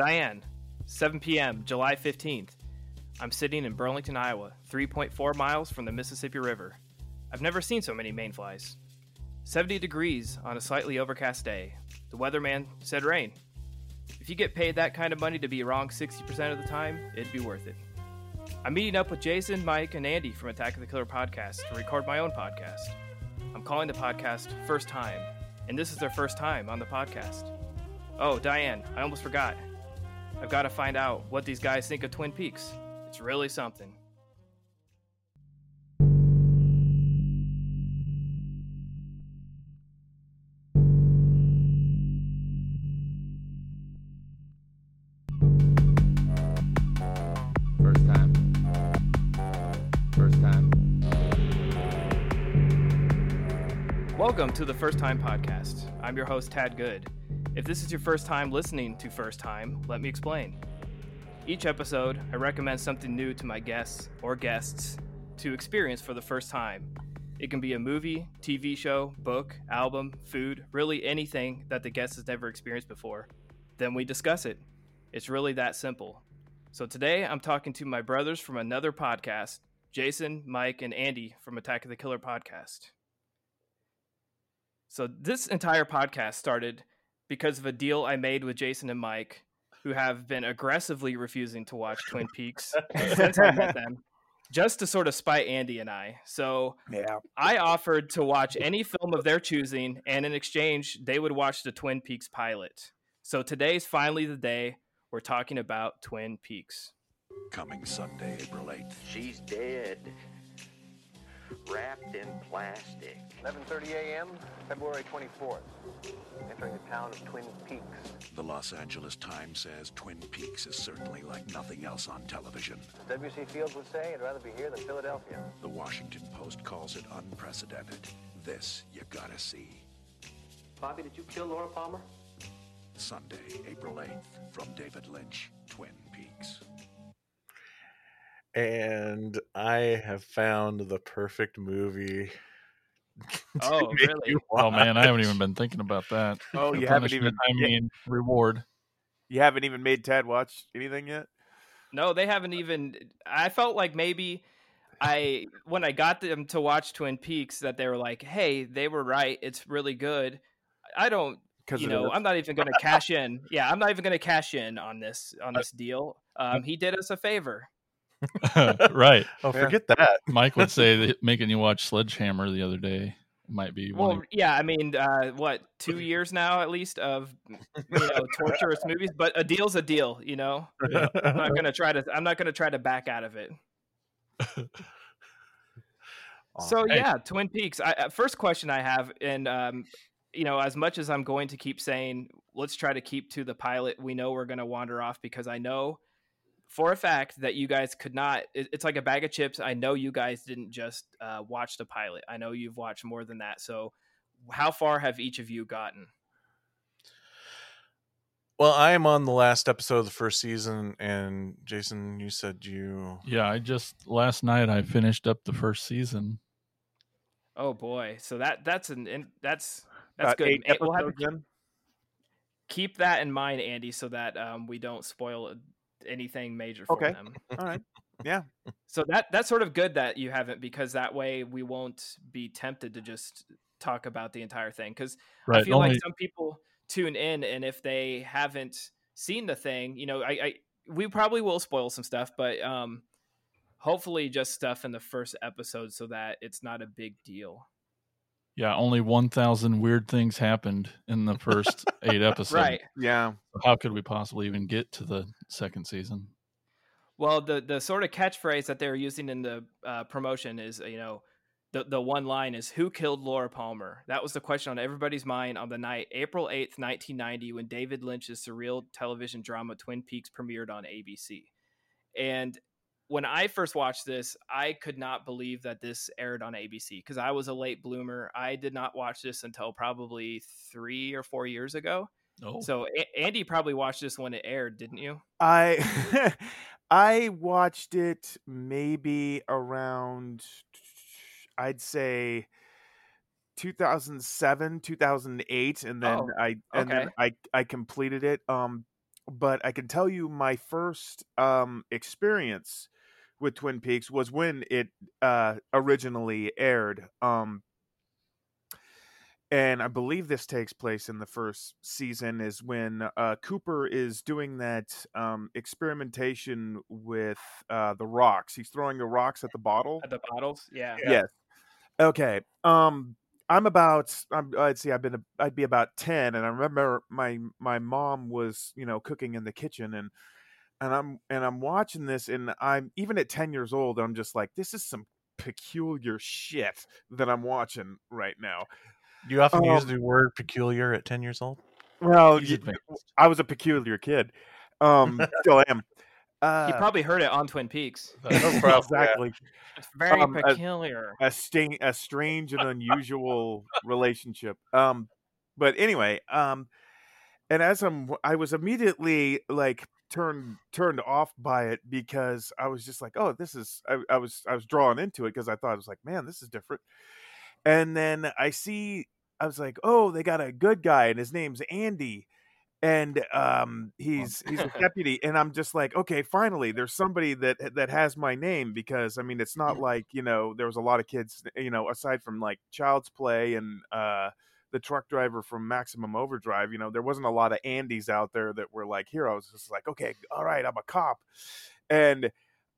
Diane, 7 p.m., July 15th. I'm sitting in Burlington, Iowa, 3.4 miles from the Mississippi River. I've never seen so many mayflies. 70 degrees on a slightly overcast day. The weatherman said rain. If you get paid that kind of money to be wrong 60% of the time, it'd be worth it. I'm meeting up with Jason, Mike, and Andy from Attack of the Killer podcast to record my own podcast. I'm calling the podcast First Time, and this is their first time on the podcast. Oh, Diane, I almost forgot. I've got to find out what these guys think of Twin Peaks. It's really something. First time. First time. Welcome to the First Time Podcast. I'm your host, Tad Good. If this is your first time listening to First Time, let me explain. Each episode, I recommend something new to my guests or guests to experience for the first time. It can be a movie, TV show, book, album, food, really anything that the guest has never experienced before. Then we discuss it. It's really that simple. So today, I'm talking to my brothers from another podcast Jason, Mike, and Andy from Attack of the Killer podcast. So this entire podcast started because of a deal I made with Jason and Mike, who have been aggressively refusing to watch Twin Peaks since I met them, just to sort of spite Andy and I. So Yeah. I offered to watch any film of their choosing, and in exchange, they would watch the Twin Peaks pilot. So today's finally the day we're talking about Twin Peaks. Coming Sunday, April 8th. She's dead. Wrapped in plastic. 11:30 a.m., February 24th. Entering the town of Twin Peaks. The Los Angeles Times says Twin Peaks is certainly like nothing else on television. As W.C. Fields would say, I'd rather be here than Philadelphia. The Washington Post calls it unprecedented. This you gotta see. Bobby, did you kill Laura Palmer? Sunday, April 8th, from David Lynch, Twin Peaks. And I have found the perfect movie. Oh, really? Oh man, I haven't even been thinking about that. Oh, you haven't even- I yeah. mean, reward. You haven't even made Tad watch anything yet? No, they haven't even. I felt like maybe I, when I got them to watch Twin Peaks, that they were like, "Hey, they were right. It's really good." I don't, Because you know, I'm not even going to cash in. Yeah, I'm not even going to cash in on this on this deal. Um, he did us a favor. right. Oh, Yeah. forget that. Mike would say that making you watch Sledgehammer the other day might be. Well, of- yeah, I mean, uh, what two years now at least of you know torturous movies, but a deal's a deal. You know, I'm not going to try to. I'm not going to try to back out of it. So Hey. yeah, Twin Peaks. I, uh, first question I have, and um, you know, as much as I'm going to keep saying, let's try to keep to the pilot. We know we're going to wander off because I know for a fact that you guys could not. It, it's like a bag of chips. I know you guys didn't just uh, watch the pilot. I know you've watched more than that. So, how far have each of you gotten? Well, I am on the last episode of the first season, and Jason, you said you. yeah, I just last night I finished up the first season. Oh boy, so that that's an in, that's that's About good. eight we'll have to keep that in mind, Andy, so that um, we don't spoil anything major for Okay. them. All right. Yeah. So that that's sort of good that you haven't because that way we won't be tempted to just talk about the entire thing because Right. I feel only, like some people tune in and if they haven't seen the thing, you know, I, I we probably will spoil some stuff, but um hopefully just stuff in the first episode so that it's not a big deal. Yeah, only one thousand weird things happened in the first eight episodes. Right. Yeah. How could we possibly even get to the second season? Well, the the sort of catchphrase that they're using in the uh, promotion is, you know, the the one line is "Who killed Laura Palmer?" That was the question on everybody's mind on the night April eighth, nineteen ninety, when David Lynch's surreal television drama Twin Peaks premiered on ABC. And when I first watched this, I could not believe that this aired on ABC because I was a late bloomer. I did not watch this until probably three or four years ago. Oh, So a- Andy probably watched this when it aired, didn't you? I I watched it maybe around I'd say 2007, 2008 and then Oh, I and then. I I completed it um but I can tell you my first um, experience with Twin Peaks was when it uh, originally aired. Um, and I believe this takes place in the first season is when uh, Cooper is doing that um, experimentation with uh, the rocks. He's throwing the rocks at the bottle. At the bottles, yeah. Yes. Okay. Um, I'm about. I'm, I'd see. I've been. a- I'd be about ten, and I remember my my mom was, you know, cooking in the kitchen, and and I'm and I'm watching this, and I'm even at ten years old. I'm just like, this is some peculiar shit that I'm watching right now. Do you often use Um, the word peculiar at 10 years old? Well, He's y- advanced. I was a peculiar kid. Um, still am. Uh, He probably heard it on Twin Peaks. exactly. It's very Um, peculiar. a sting a strange and unusual relationship um but anyway um and as i'm i was immediately like turned turned off by it because i was just like oh this is i, I was i was drawn into it because i thought it was like man this is different. And then i see i was like oh they got a good guy and his name's andy. And um he's he's a deputy and i'm just like okay finally there's somebody that that has my name. Because i mean it's not like you know there was a lot of kids you know aside from like child's play and uh the truck driver from maximum overdrive you know there wasn't a lot of andys out there that were like heroes it's like okay all right i'm a cop and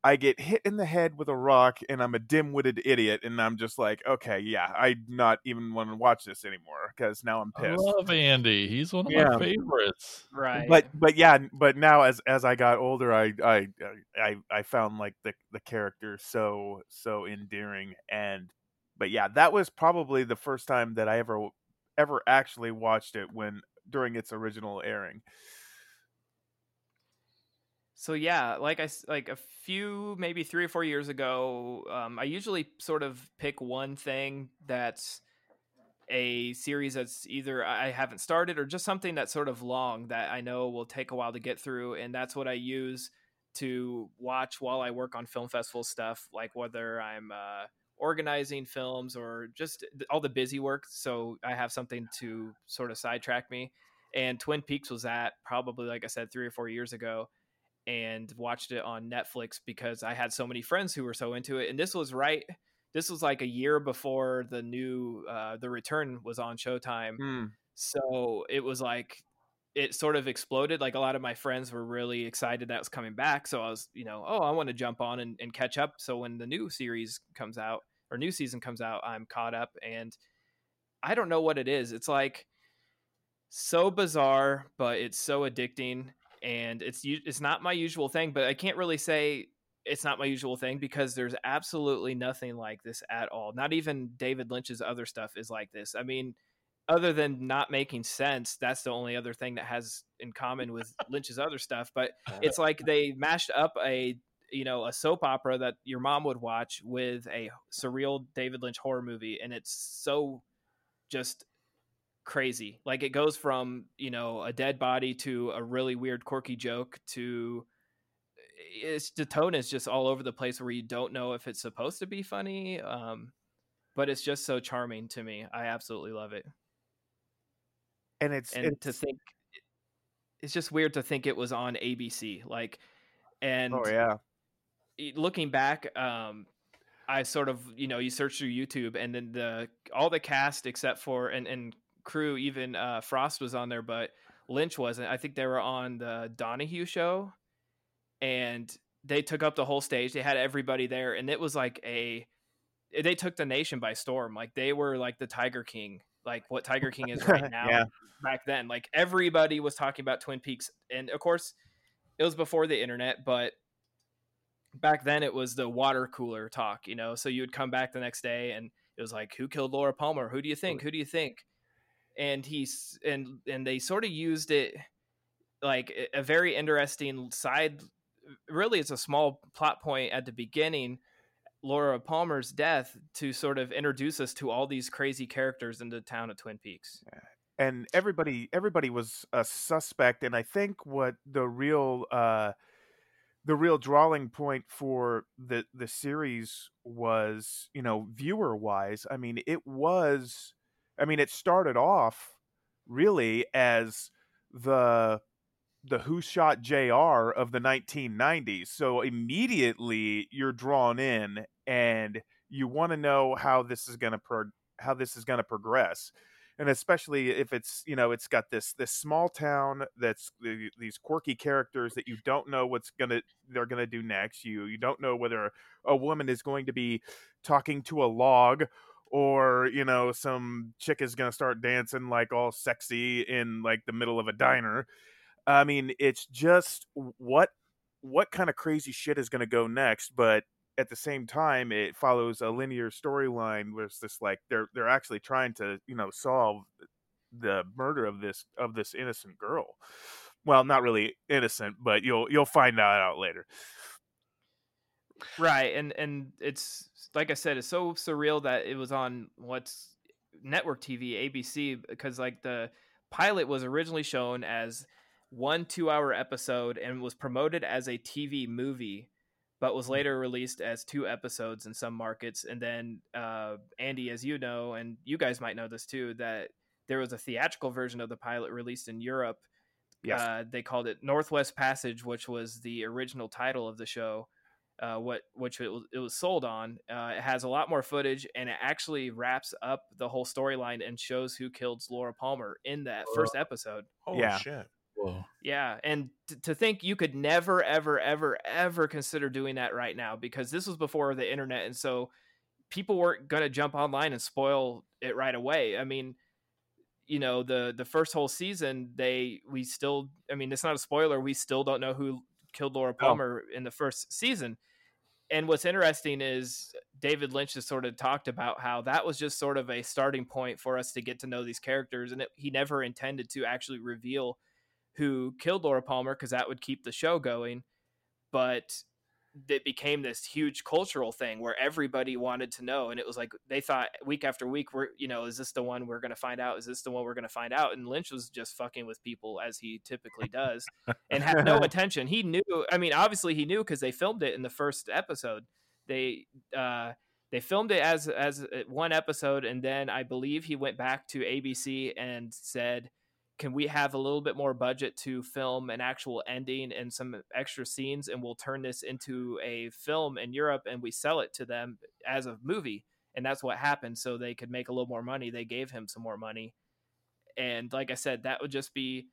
I get hit in the head with a rock and I'm a dim-witted idiot and I'm just like, okay, yeah, I not even want to watch this anymore because now I'm pissed. I love Andy. He's one of Yeah. my favorites. Right. But but yeah, but now as as I got older, I I I I found like the the character so so endearing and but yeah, that was probably the first time that I ever ever actually watched it when during its original airing. So yeah, like I like a few maybe 3 or 4 years ago, um, I usually sort of pick one thing that's a series that's either I haven't started or just something that's sort of long that I know will take a while to get through and that's what I use to watch while I work on film festival stuff like whether I'm uh organizing films or just all the busy work so I have something to sort of sidetrack me and Twin Peaks was that probably like I said 3 or 4 years ago and watched it on Netflix because I had so many friends who were so into it. And this was right. This was like a year before the new uh, The Return was on Showtime. Hmm. So it was like it sort of exploded. Like a lot of my friends were really excited that it was coming back. So I was, you know, oh, I want to jump on and, and catch up. So when the new series comes out or new season comes out, I'm caught up. And I don't know what it is. It's like so bizarre, but it's so addicting. And it's it's not my usual thing, but I can't really say it's not my usual thing because there's absolutely nothing like this at all. Not even David Lynch's other stuff is like this. I mean, other than not making sense, that's the only other thing that has in common with Lynch's other stuff. But it's like they mashed up a you know a soap opera that your mom would watch with a surreal David Lynch horror movie, and it's so just crazy. Like it goes from you know a dead body to a really weird quirky joke to it's the tone is just all over the place where you don't know if it's supposed to be funny um but it's just so charming to me i absolutely love it And it's, and it's to think it's just weird to think it was on abc like and oh yeah. Looking back um i sort of you know you search through youtube and then the all the cast except for and and crew even uh frost was on there but lynch wasn't. I think they were on the donahue show and they took up the whole stage. They had everybody there and it was like a they took the nation by storm. Like they were like the tiger king like what tiger king is right now Yeah. back then. Like everybody was talking about twin peaks and of course it was before the internet but back then it was the water cooler talk you know so you would come back the next day and it was like who killed laura palmer? Who do you think? Who do you think? And he's and and they sort of used it like a- very interesting side really it's a small plot point at the beginning laura palmer's death to sort of introduce us to all these crazy characters in the town of twin peaks. And everybody everybody was a suspect and i think what the real uh the real drawing point for the the series was you know viewer wise i mean it was i mean it started off really as the the Who Shot J.R. of the 1990s. So immediately you're drawn in, and you want to know how this is going to pro- how this is going to progress. And especially if it's you know it's got this this small town that's these quirky characters that you don't know what's gonna they're gonna do next. You you don't know whether a woman is going to be talking to a log or you know some chick is gonna start dancing like all sexy in like the middle of a diner i mean it's just what what kind of crazy shit is gonna go next but at the same time it follows a linear storyline where it's just like they're they're actually trying to you know solve the murder of this of this innocent girl. Well not really innocent but you'll you'll find that out later. Right, and and it's like I said, it's so surreal that it was on what's network TV, ABC, because like the pilot was originally shown as one two-hour episode and was promoted as a TV movie, but was later released as two episodes in some markets. And then uh, Andy, as you know, and you guys might know this too, that there was a theatrical version of the pilot released in Europe. yes Uh, they called it Northwest Passage, which was the original title of the show uh, what which it was, it was sold on. Uh, it has a lot more footage, and it actually wraps up the whole storyline and shows who killed Laura Palmer in that first episode. Holy Yeah. shit. Whoa. Yeah, and t- to think you could never, ever, ever, ever consider doing that right now because this was before the internet, and so people weren't gonna jump online and spoil it right away. I mean, you know, the the first whole season, they we still, I mean, it's not a spoiler. We still don't know who killed Laura oh. Palmer in the first season. And what's interesting is David Lynch has sort of talked about how that was just sort of a starting point for us to get to know these characters, and it, he never intended to actually reveal who killed Laura Palmer because that would keep the show going. But it became this huge cultural thing where everybody wanted to know, and it was like they thought week after week, we're you know, is this the one we're going to find out? Is this the one we're going to find out? And Lynch was just fucking with people as he typically does, and had no attention. He knew. I mean, obviously he knew because they filmed it in the first episode. They uh, they filmed it as as uh, one episode, and then I believe he went back to ABC and said can we have a little bit more budget to film an actual ending and some extra scenes and we'll turn this into a film in Europe and we sell it to them as a movie and that's what happened. So they could make a little more money. They gave him some more money. And like I said that would just be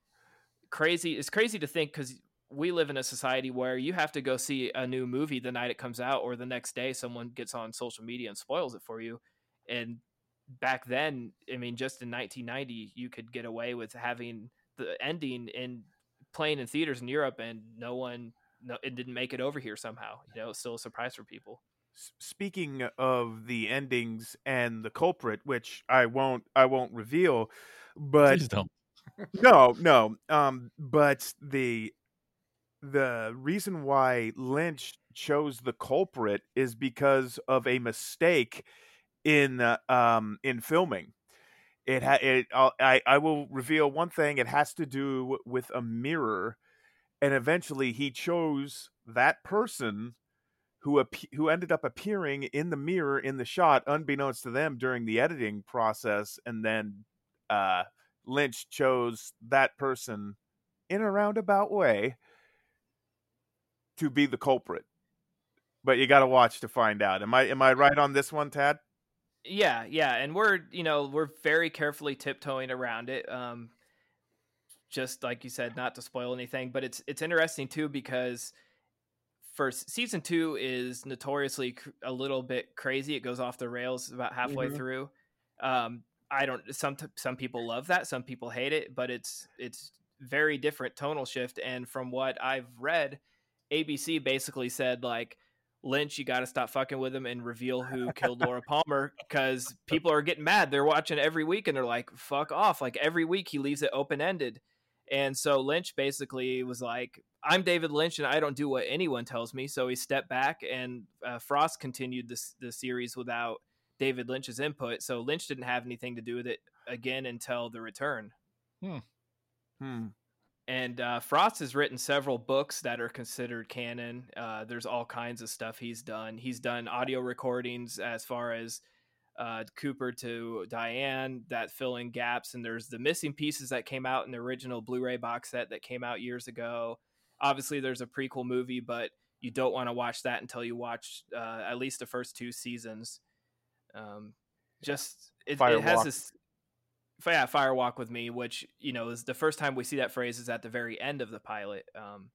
crazy. It's crazy to think cuz we live in a society where you have to go see a new movie the night it comes out or the next day someone gets on social media and spoils it for you. And back then i mean just in 1990 you could get away with having the ending in playing in theaters in europe and no one no it didn't make it over here somehow you know it's still a surprise for people speaking of the endings and the culprit which i won't i won't reveal but Please don't. no no um but the the reason why lynch chose the culprit is because of a mistake in um in filming. It ha- it I'll, i i will reveal one thing it has to do with a mirror and eventually he chose that person who ap- who ended up appearing in the mirror in the shot unbeknownst to them during the editing process and then uh lynch chose that person in a roundabout way to be the culprit. But you got to watch to find out. Am i am i right on this one tad yeah yeah and we're you know we're very carefully tiptoeing around it um just like you said not to spoil anything but it's it's interesting too because first season two is notoriously cr- a little bit crazy it goes off the rails about halfway Mhm. through um i don't some t- some people love that some people hate it but it's it's very different tonal shift and from what i've read abc basically said like Lynch, you got to stop fucking with him and reveal who killed Laura Palmer because people are getting mad. They're watching every week and they're like, fuck off. Like every week he leaves it open ended. And so Lynch basically was like, I'm David Lynch and I don't do what anyone tells me. So he stepped back and uh, Frost continued this the series without David Lynch's input. So Lynch didn't have anything to do with it again until the return. hmm And uh, Frost has written several books that are considered canon. Uh, there's all kinds of stuff he's done. He's done audio recordings as far as uh, Cooper to Diane that fill in gaps, and there's the missing pieces that came out in the original Blu-ray box set that came out years ago. Obviously, there's a prequel movie, but you don't want to watch that until you watch uh, at least the first two seasons. Um, just it, it has this yeah firewalk with me which you know is the first time we see that phrase is at the very end of the pilot um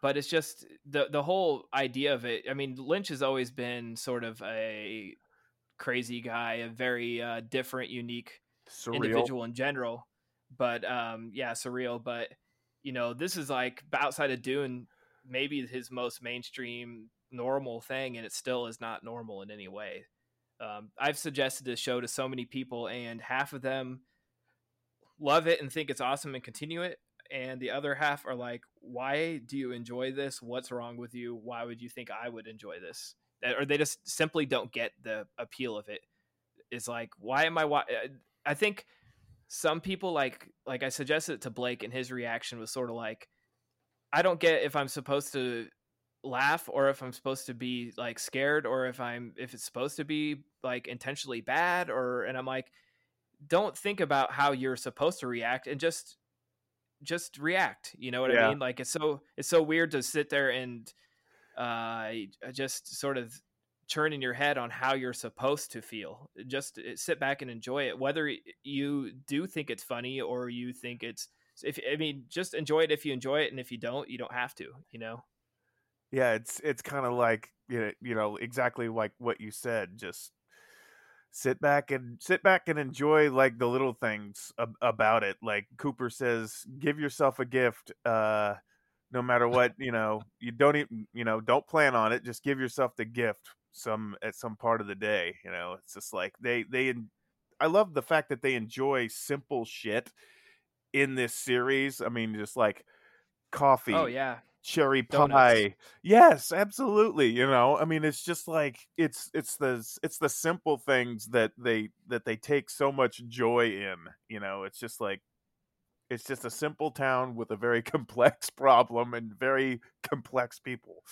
but it's just the the whole idea of it i mean lynch has always been sort of a crazy guy a very uh, different unique Surreal. individual in general but um yeah surreal but you know this is like outside of dune maybe his most mainstream normal thing and it still is not normal in any way um, i've suggested this show to so many people and half of them love it and think it's awesome and continue it and the other half are like why do you enjoy this? What's wrong with you? Why would you think i would enjoy this? Or they just simply don't get the appeal of it. It's like why am i uh, i think some people like like i suggested it to blake and his reaction was sort of like i don't get if i'm supposed to laugh or if i'm supposed to be like scared or if i'm if it's supposed to be like intentionally bad or and i'm like don't think about how you're supposed to react and just just react you know what i mean? Like it's so it's so weird to sit there and uh just sort of churn in your head on how you're supposed to feel. Just uh, sit back and enjoy it whether you do think it's funny or you think it's if i mean just enjoy it if you enjoy it and if you don't you don't have to you know yeah it's it's kind of like you know, you know exactly like what you said just sit back and sit back and enjoy like the little things ab- about it like cooper says give yourself a gift uh no matter what you know you don't even you know don't plan on it just give yourself the gift some at some part of the day you know? It's just like they they i love the fact that they enjoy simple shit in this series i mean just like coffee oh yeah cherry Donuts. pie. Yes, absolutely. You know, I mean, it's just like it's it's the it's the simple things that they that they take so much joy in. You know, it's just like it's just a simple town with a very complex problem and very complex people.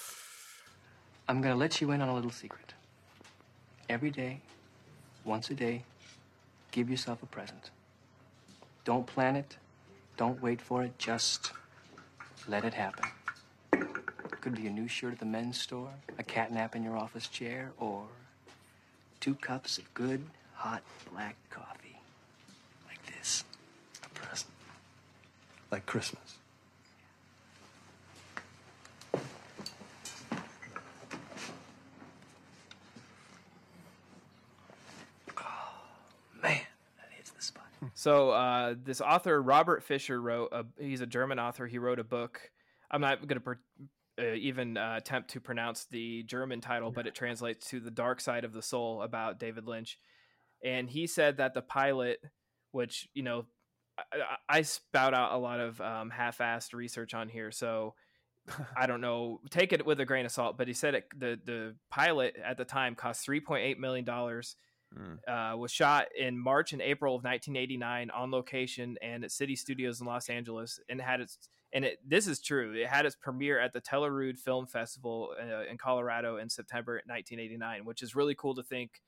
I'm gonna let you in on a little secret. Every day, once a day, give yourself a present. Don't plan it, don't wait for it, just let it happen. Could be a new shirt at the men's store, a cat nap in your office chair, or two cups of good, hot black coffee. Like this. A present. Like Christmas. Man, that hits the spot. So uh, this author Robert Fischer wrote. A, he's a German author. He wrote a book. I'm not going to per, uh, even uh, attempt to pronounce the German title, but it translates to "The Dark Side of the Soul" about David Lynch. And he said that the pilot, which you know, I, I spout out a lot of um, half-assed research on here, so I don't know. Take it with a grain of salt. But he said it, the the pilot at the time cost 3.8 million dollars uh, was shot in March and April of 1989 on location and at City Studios in Los Angeles, and had its and it this is true. It had its premiere at the Telluride Film Festival uh, in Colorado in September 1989, which is really cool to think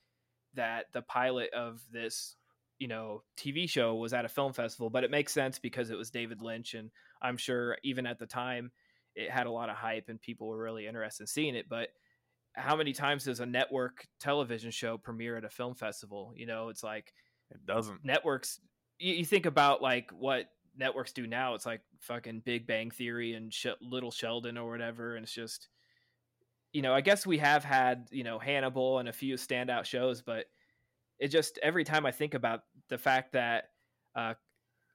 that the pilot of this you know TV show was at a film festival. But it makes sense because it was David Lynch, and I'm sure even at the time it had a lot of hype and people were really interested in seeing it. But how many times does a network television show premiere at a film festival? You know, it's like It doesn't. networks. You, you think about like what networks do now. It's like fucking Big Bang Theory and Sh- Little Sheldon or whatever, and it's just, you know, I guess we have had you know Hannibal and a few standout shows, but it just every time I think about the fact that uh,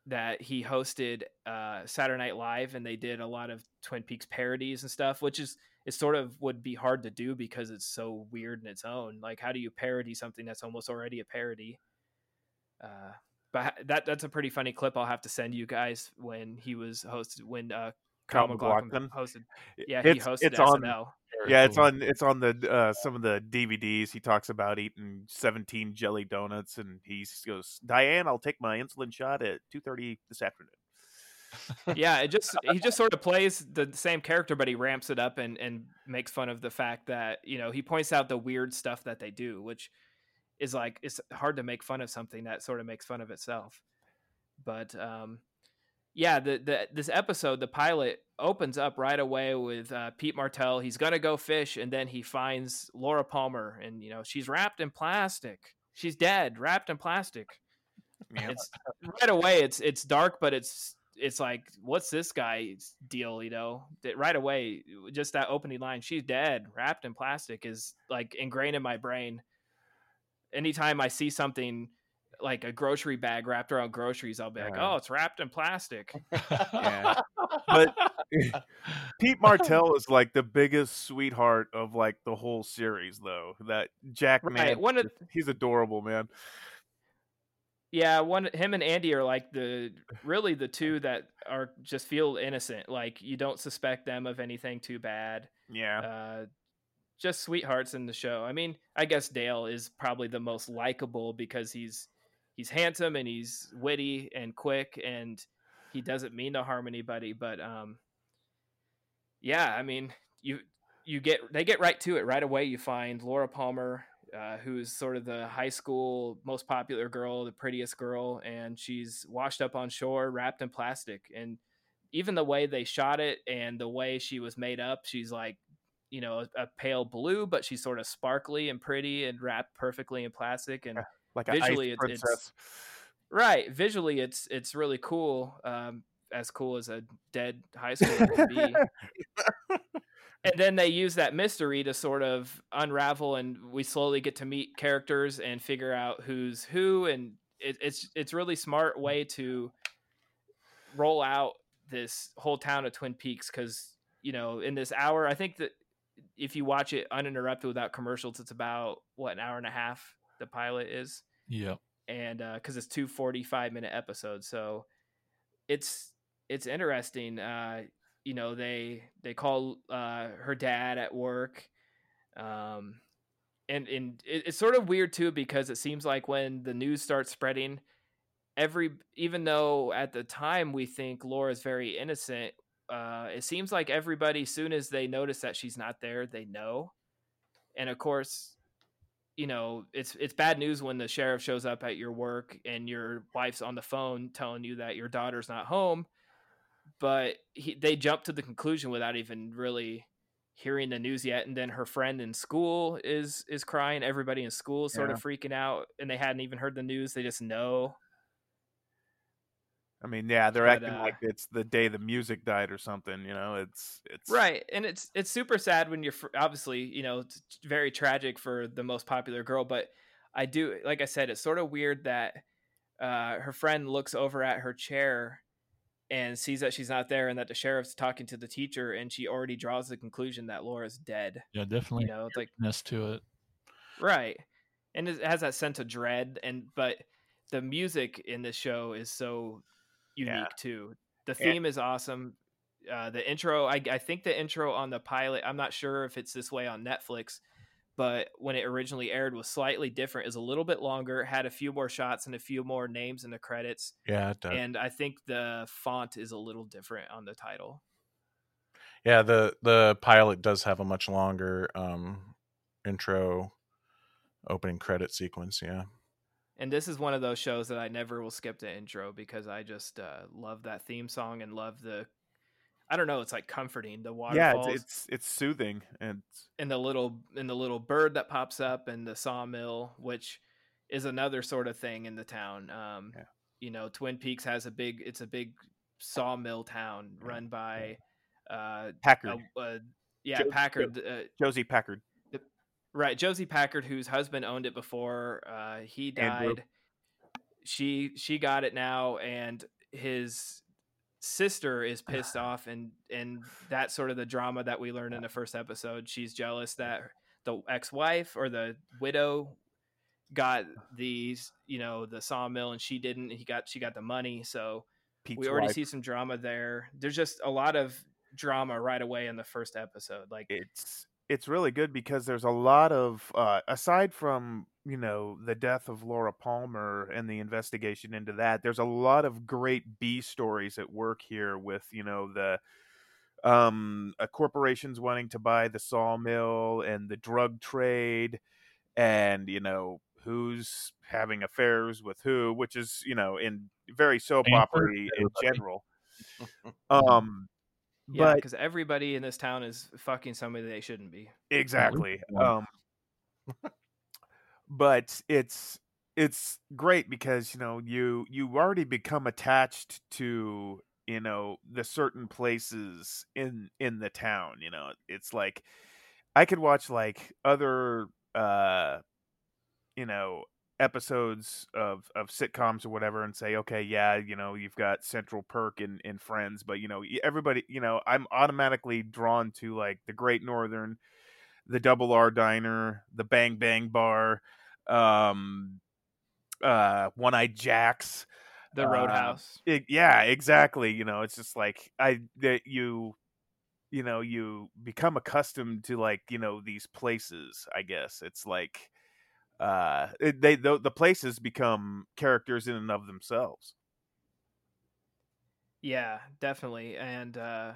that he hosted uh, Saturday Night Live and they did a lot of Twin Peaks parodies and stuff, which is it sort of would be hard to do because it's so weird in its own. Like, how do you parody something that's almost already a parody? Uh, but that that's a pretty funny clip. I'll have to send you guys when he was hosted when uh, Kyle Kyle MacLachlan hosted. Yeah, he hosted it's on- SNL. Yeah, it's on it's on the uh, some of the DVDs. He talks about eating 17 jelly donuts, and he goes, "Diane, I'll take my insulin shot at 2:30 this afternoon." yeah, it just he just sort of plays the same character, but he ramps it up and and makes fun of the fact that you know he points out the weird stuff that they do, which is like it's hard to make fun of something that sort of makes fun of itself. But um, yeah, the the this episode, the pilot opens up right away with uh, Pete Martell. He's gonna go fish, and then he finds Laura Palmer, and you know she's wrapped in plastic. She's dead, wrapped in plastic. Yeah. It's right away. It's it's dark, but it's it's like what's this guy's deal? You know, that right away, just that opening line, she's dead, wrapped in plastic, is like ingrained in my brain. Anytime I see something like a grocery bag wrapped around groceries, I'll be like, Yeah. oh, it's wrapped in plastic. Yeah. But Pete Martell is like the biggest sweetheart of like the whole series, though. That Jack Right, man, one of- he's adorable, man. Yeah, one him and Andy are like the really the two that are just feel innocent. Like you don't suspect them of anything too bad. Yeah, Uh just sweethearts in the show. I mean, I guess Dale is probably the most likable because he's he's handsome and he's witty and quick and he doesn't mean to harm anybody, but um yeah, I mean, you you get they get right to it right away. You find Laura Palmer, uh, who's sort of the high school most popular girl, the prettiest girl, and she's washed up on shore, wrapped in plastic. And even the way they shot it and the way she was made up, she's like, you know, a, a pale blue, but she's sort of sparkly and pretty and wrapped perfectly in plastic. And like a visually, it- it's- right, visually, it's it's really cool. Um, as cool as a dead high school can be and then they use that mystery to sort of unravel and we slowly get to meet characters and figure out who's who and it, it's it's really smart way to roll out this whole town of twin peaks because you know in this hour i think that if you watch it uninterrupted without commercials it's about what an hour and a half the pilot is Yeah. and because it's two 45 minute episodes so it's it's interesting uh you know they they call uh her dad at work um and and it, it's sort of weird too because it seems like when the news starts spreading every even though at the time we think laura's very innocent uh it seems like everybody soon as they notice that she's not there they know. And of course you know it's it's bad news when the sheriff shows up at your work and your wife's on the phone telling you that your daughter's not home. But he, they jump to the conclusion without even really hearing the news yet. And then her friend in school is is crying. Everybody in school is sort of freaking out and they hadn't even heard the news. They just know I mean, yeah, they're But, acting uh, like it's the day the music died or something. You know, it's it's right and it's it's super sad when you're fr- obviously you know it's very tragic for the most popular girl but i do like i said it's sort of weird that uh, her friend looks over at her chair and sees that she's not there and that the sheriff's talking to the teacher and she already draws the conclusion that laura's dead Yeah, definitely. you know it's like ness to it. right and it has that sense of dread and but the music in this show is so unique Yeah. too the Yeah. theme is awesome uh, the intro I, I think the intro on the pilot i'm not sure if it's this way on netflix but when it originally aired was slightly different is a little bit longer had a few more shots and a few more names in the credits Yeah, it does. and i think the font is a little different on the title yeah, the the pilot does have a much longer um intro opening credit sequence, yeah. And this is one of those shows that I never will skip the intro because I just uh, love that theme song and love the. I don't know. It's like comforting the yeah, it's, it's it's soothing and and the little and the little bird that pops up and the sawmill, which is another sort of thing in the town. Um, Yeah. You know, Twin Peaks has a big. It's a big sawmill town run by. Uh, Packard, yeah, Packard. Uh, Josie Packard. Right, Josie Packard, whose husband owned it before, uh, he Andrew. died. She she got it now, and his sister is pissed off, and and that's sort of the drama that we learned in the first episode. She's jealous that the ex-wife or the widow got these, you know the sawmill, and she didn't. He got she got the money, so Pete's we already wife. see some drama there. There's just a lot of drama right away in the first episode. Like it's it's really good because there's a lot of uh aside from you know the death of Laura Palmer and the investigation into that there's a lot of great B stories at work here with you know the um uh, corporations wanting to buy the sawmill and the drug trade and you know who's having affairs with who, which is you know in very soap opera in general. Um, Yeah, but because everybody in this town is fucking somebody they shouldn't be. exactly. Um, but it's it's great because you know you you already become attached to you know the certain places in in the town. You know, it's like I could watch like other uh you know episodes of of sitcoms or whatever and say okay yeah you know you've got central perk in in friends but you know everybody you know i'm automatically drawn to like the great northern the double r diner the bang bang bar um uh one eyed jacks The Uh, Roadhouse. it, yeah exactly you know it's just like i that you you know you become accustomed to like you know these places i guess it's like uh it, they the, the places become characters in and of themselves Yeah, definitely. And uh,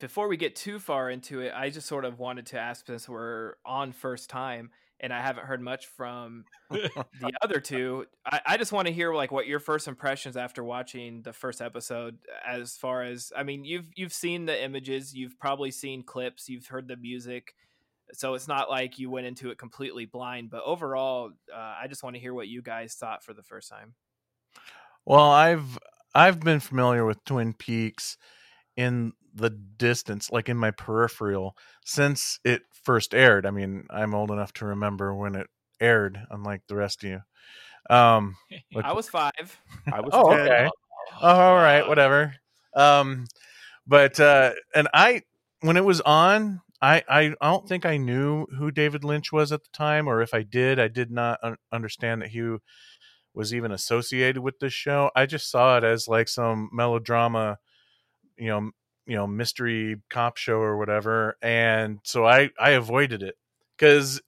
before we get too far into it, I just sort of wanted to ask since we're on first time and I haven't heard much from the other two. I, I just want to hear like what your first impressions after watching the first episode as far as I mean, you've you've seen the images, you've probably seen clips, you've heard the music. So it's not like you went into it completely blind, but overall, uh, I just want to hear what you guys thought for the first time. Well, I've I've been familiar with Twin Peaks in the distance, like in my peripheral, since it first aired. I mean, I'm old enough to remember when it aired, unlike the rest of you. Um, like- I was five. i was oh, 10. okay. Oh, all right, whatever. Um, but uh, and I, when it was on, I, I don't think I knew who David Lynch was at the time, or if I did, I did not un- understand that he was even associated with this show. I just saw it as like some melodrama, you know, you know, mystery cop show or whatever, and so I I avoided it because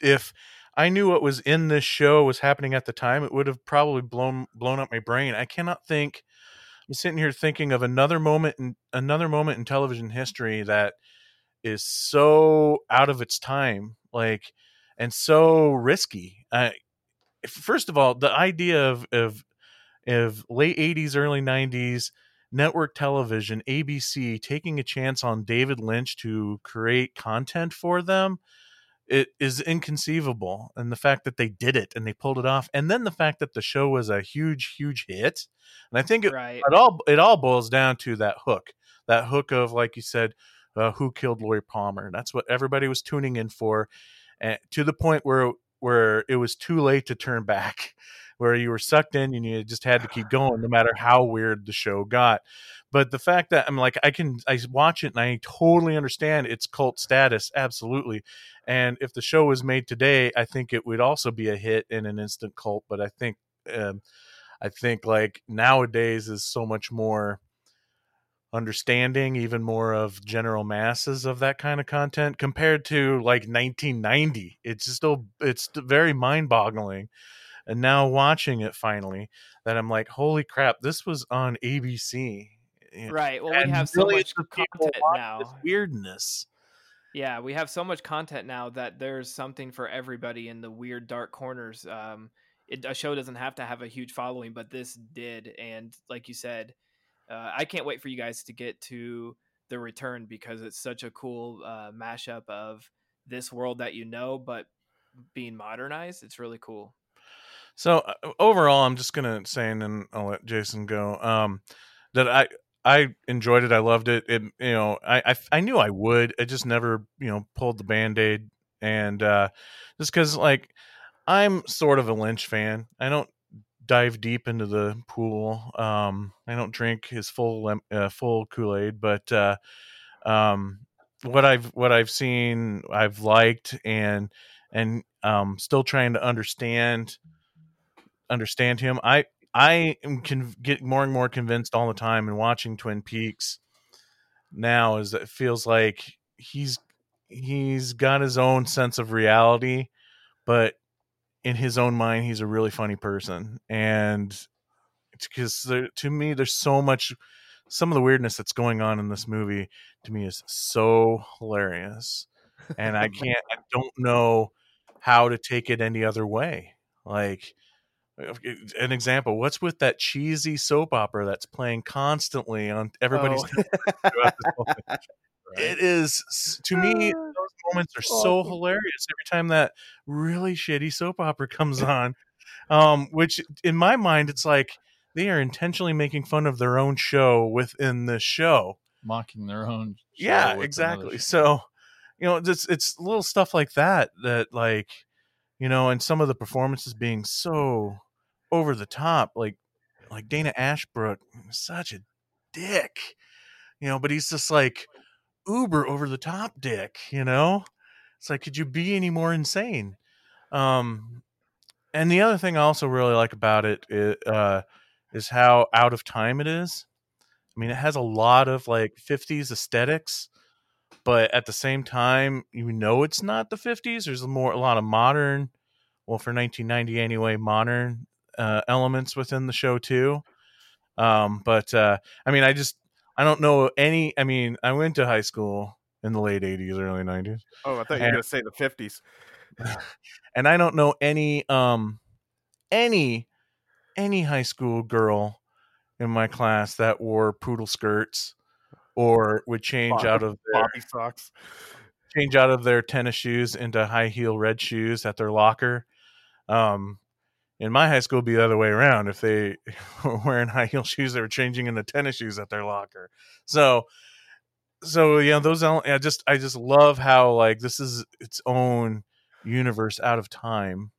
if I knew what was in this show was happening at the time, it would have probably blown blown up my brain. I cannot think. I'm sitting here thinking of another moment in another moment in television history that is so out of its time, like and so risky. Uh, first of all, the idea of of of late 80s, early 90s network television, ABC taking a chance on David Lynch to create content for them it is inconceivable and the fact that they did it and they pulled it off and then the fact that the show was a huge huge hit and i think it, Right. it all it all boils down to that hook that hook of like you said uh, who killed Laura Palmer. That's what everybody was tuning in for and to the point where where it was too late to turn back where you were sucked in and you just had to keep going no matter how weird the show got. But the fact that i'm like i can i watch it and i totally understand its cult status absolutely. And if the show was made today i think it would also be a hit in an instant cult but i think um, i think like nowadays is so much more understanding even more of general masses of that kind of content compared to like 1990 it's still it's very mind-boggling and now watching it finally that i'm like holy crap this was on abc Right. Well, we and have so much content now. this weirdness Yeah, we have so much content now that there's something for everybody in the weird dark corners. Um, it, a show doesn't have to have a huge following, but this did, and like you said, uh, I can't wait for you guys to get to the return because it's such a cool uh, mashup of this world that you know, but being modernized. It's really cool. So uh, overall, I'm just gonna say, and then I'll let Jason go. Um, that I I enjoyed it. I loved it. It you know I I, I knew I would. I just never you know pulled the band aid, and uh, just because like I'm sort of a Lynch fan. I don't dive deep into the pool. Um, I don't drink his full uh, full Kool Aid, but uh, um, what I've what I've seen, I've liked, and and um, still trying to understand understand him. I I am con- get more and more convinced all the time in watching Twin Peaks now is that it feels like he's he's got his own sense of reality, but in his own mind he's a really funny person and because to me there's so much some of the weirdness that's going on in this movie to me is so hilarious and i can't i don't know how to take it any other way. Like an example, what's with that cheesy soap opera that's playing constantly on everybody's Oh. television throughout this whole thing? It is to me those uh. Moments are so hilarious every time that really shitty soap opera comes on. Um, which in my mind it's like they are intentionally making fun of their own show within the show. Mocking their own. show Yeah, exactly. So, you know, it's it's little stuff like that that like, you know, and some of the performances being so over the top, like like Dana Ashbrook, such a dick, you know, but he's just like uber over the top dick, you know. It's like, could you be any more insane? Um, and the other thing I also really like about it is, uh, is how out of time it is. I mean, it has a lot of like 50s aesthetics, but at the same time, you know it's not the 50s. There's more a lot of modern, well, for 1990 anyway, modern uh, elements within the show too. Um, but uh, I mean, I just I don't know any. I mean, I went to high school in the late 80s, early 90s, Oh, I thought you were gonna say the fifties. and I don't know any um any any high school girl in my class that wore poodle skirts or would change out of their Bobby socks. change out of their tennis shoes into high heel red shoes at their locker. Um, in my high school, be the other way around. If they were wearing high heel shoes, they were changing into tennis shoes at their locker. So, so yeah, those. ele- I just, I just love how like this is its own universe out of time.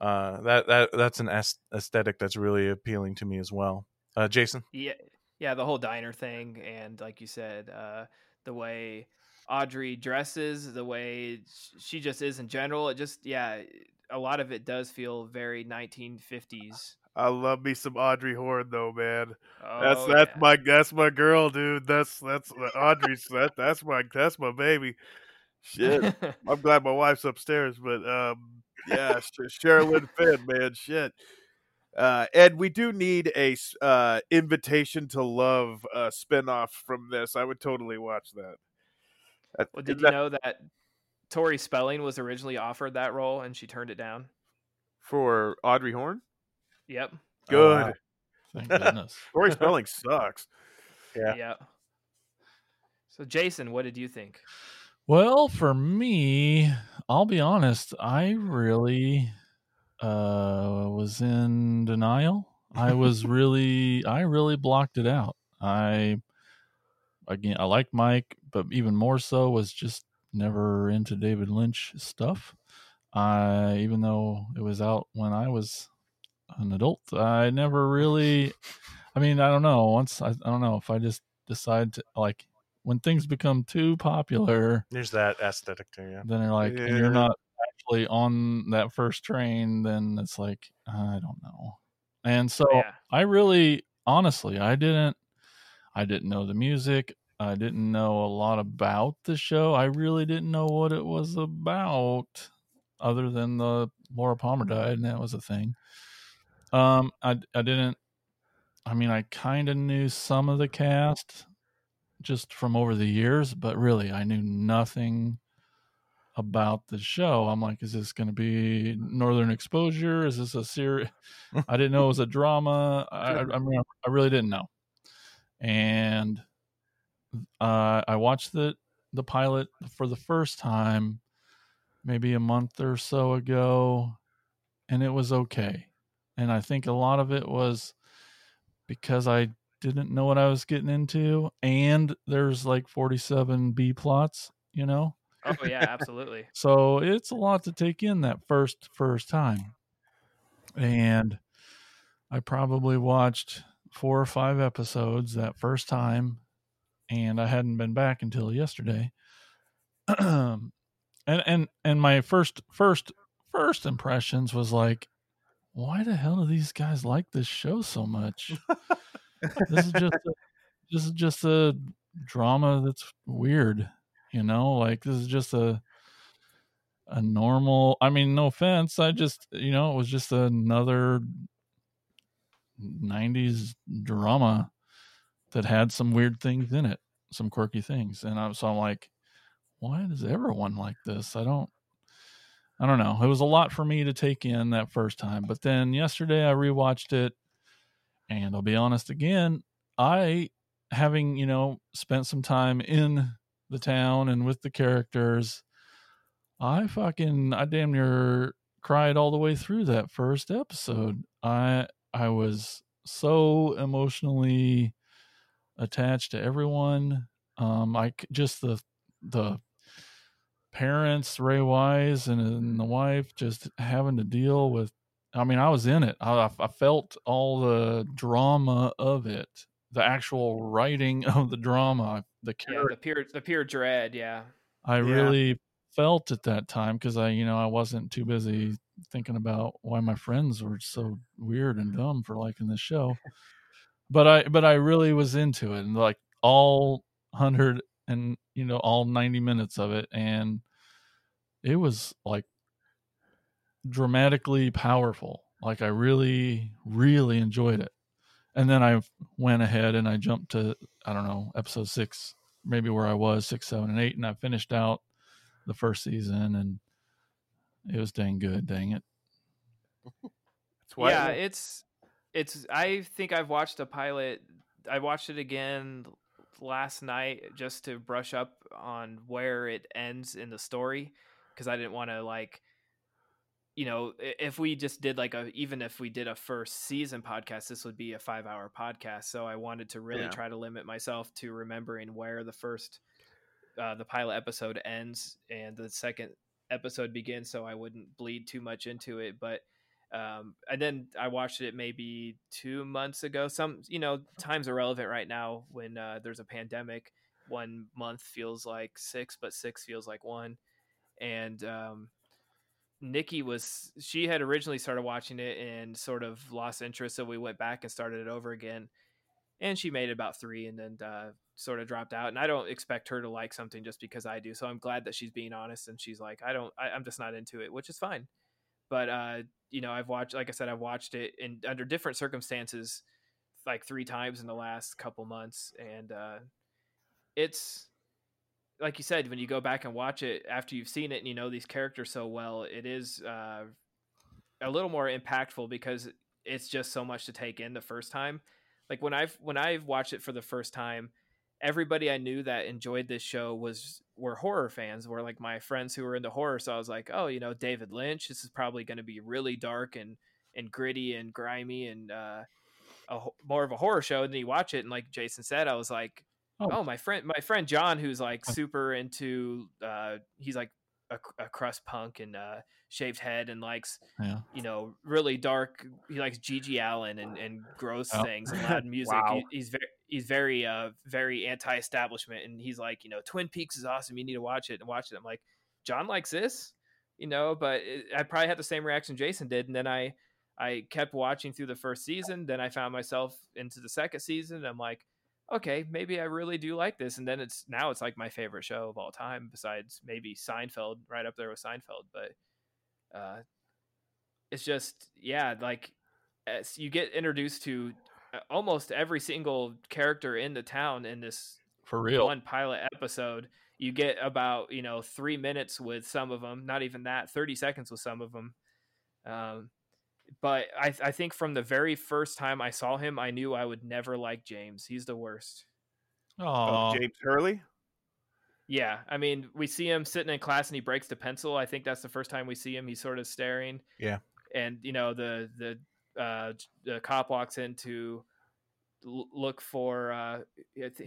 Uh, that that that's an aes- aesthetic that's really appealing to me as well. Uh, Jason, Yeah, yeah, the whole diner thing, and like you said, uh, the way Audrey dresses, the way she just is in general. It just, yeah, a lot of it does feel very 1950s. I love me some Audrey Horne though, man. That's Oh, that's yeah. my that's my girl, dude. That's that's uh, Audrey's that that's my that's my baby. Shit. I'm glad my wife's upstairs, but um, yeah, Sh- Sherilyn Fenn, man, shit. Uh, and we do need a uh, invitation to love uh, spinoff from this. I would totally watch that. That- well, did you know that Tori Spelling was originally offered that role and she turned it down? for Audrey Horne? Yep. Good. wow. Thank goodness. Tori Spelling sucks. Yeah. Yeah. So, Jason, what did you think? Well, for me, I'll be honest, I really uh was in denial. I was really I really blocked it out. I again I like Mike, but even more so was just never into David Lynch stuff. I even though it was out when I was an adult, I never really I mean, I don't know. Once I, I don't know if I just decide to like when things become too popular, There's that aesthetic too. Yeah. then you're like, and Yeah. you're not actually on that first train, then it's like, I don't know. And so yeah. I really, honestly, I didn't, I didn't know the music. I didn't know a lot about the show. I really didn't know what it was about, other than the Laura Palmer died, and that was a thing. Um, I I didn't. I mean, I kind of knew some of the cast just from over the years, but really, I knew nothing about the show. I'm like, is this going to be Northern Exposure? Is this a series? I didn't know it was a drama. I, I, I mean, I really didn't know. And uh, I watched the the pilot for the first time maybe a month or so ago, and it was okay. And I think a lot of it was because I didn't know what I was getting into, and there's like 47 B plots, you know. Oh, yeah, absolutely. So it's a lot to take in that first first time. And I probably watched four or five episodes that first time and I hadn't been back until yesterday. and and and my first first first impressions was like why the hell do these guys like this show so much? this is just a, this is just a drama that's weird you know like this is just a a normal i mean no offense i just you know it was just another 90s drama that had some weird things in it some quirky things and i'm so i'm like why does everyone like this i don't I don't know. It was a lot for me to take in that first time. But then yesterday I rewatched it and I'll be honest again, I having, you know, spent some time in the town and with the characters, I fucking I damn near cried all the way through that first episode. I I was so emotionally attached to everyone. Um I c- just the the parents, Ray Wise and, and the wife, just having to deal with. I mean, I was in it. I, I felt all the drama of it, the actual writing of the drama, the Yeah, the pure the pure dread. Yeah. I Yeah. really felt at that time because I, you know, I wasn't too busy thinking about why my friends were so weird and dumb for liking this show. But I, but I really was into it, and like all hundred and you know all ninety minutes of it, and it was like dramatically powerful. Like I really, really enjoyed it. And then I went ahead and I jumped to I don't know episode six, maybe where I was six, seven, and eight, and I finished out the first season, and it was dang good. Dang it! That's why yeah, it's it's. I think I've watched a pilot. I watched it again last night just to brush up on where it ends in the story because I didn't want to like, you know, if we just did like a even if we did a first season podcast, this would be a five hour podcast. So I wanted to really Yeah. try to limit myself to remembering where the first uh, the pilot episode ends and the second episode begins, so I wouldn't bleed too much into it. But um, and then I watched it maybe two months ago. Some you know times are relevant right now when uh, there's a pandemic. One month feels like six, but six feels like one. And um, Nikki was she had originally started watching it and sort of lost interest, so we went back and started it over again. And she made it about three, and then uh, sort of dropped out. And I don't expect her to like something just because I do. So I'm glad that she's being honest and she's like, I don't, I, I'm just not into it, which is fine. But uh, you know, I've watched, like I said, I've watched it in under different circumstances, like three times in the last couple months, and uh, it's like you said, when you go back and watch it after you've seen it and you know these characters so well, it is uh, a little more impactful because it's just so much to take in the first time. Like when I've when I've watched it for the first time, everybody I knew that enjoyed this show was were horror fans. Were like my friends who were into horror. So I was like, oh, you know, David Lynch. This is probably going to be really dark and and gritty and grimy and uh, a, more of a horror show. And then you watch it, and like Jason said, I was like, Oh. oh, my friend, my friend John, who's like super into, uh, he's like a, a crust punk and uh, shaved head and likes Yeah. you know, really dark. He likes GG Allin and, and gross Oh. things and loud music. Wow. He, he's very he's very uh very anti-establishment, and he's like, you know, Twin Peaks is awesome. You need to watch it and watch it. I'm like, John likes this, you know, but it, I probably had the same reaction Jason did, and then I I kept watching through the first season. Then I found myself into the second season. I'm like, okay, maybe I really do like this. And then it's now it's like my favorite show of all time, besides maybe Seinfeld, right up there with Seinfeld. But uh, it's just yeah, like as you get introduced to almost every single character in the town in this For real. one pilot episode. You get about you know three minutes with some of them, not even that, thirty seconds with some of them. Um, but I, I think from the very first time I saw him, I knew I would never like James. He's the worst. Oh, Oh, James Hurley. Yeah, I mean, we see him sitting in class and he breaks the pencil. I think that's the first time we see him. He's sort of staring. Yeah. And you know the the uh, the cop walks in to l- look for uh,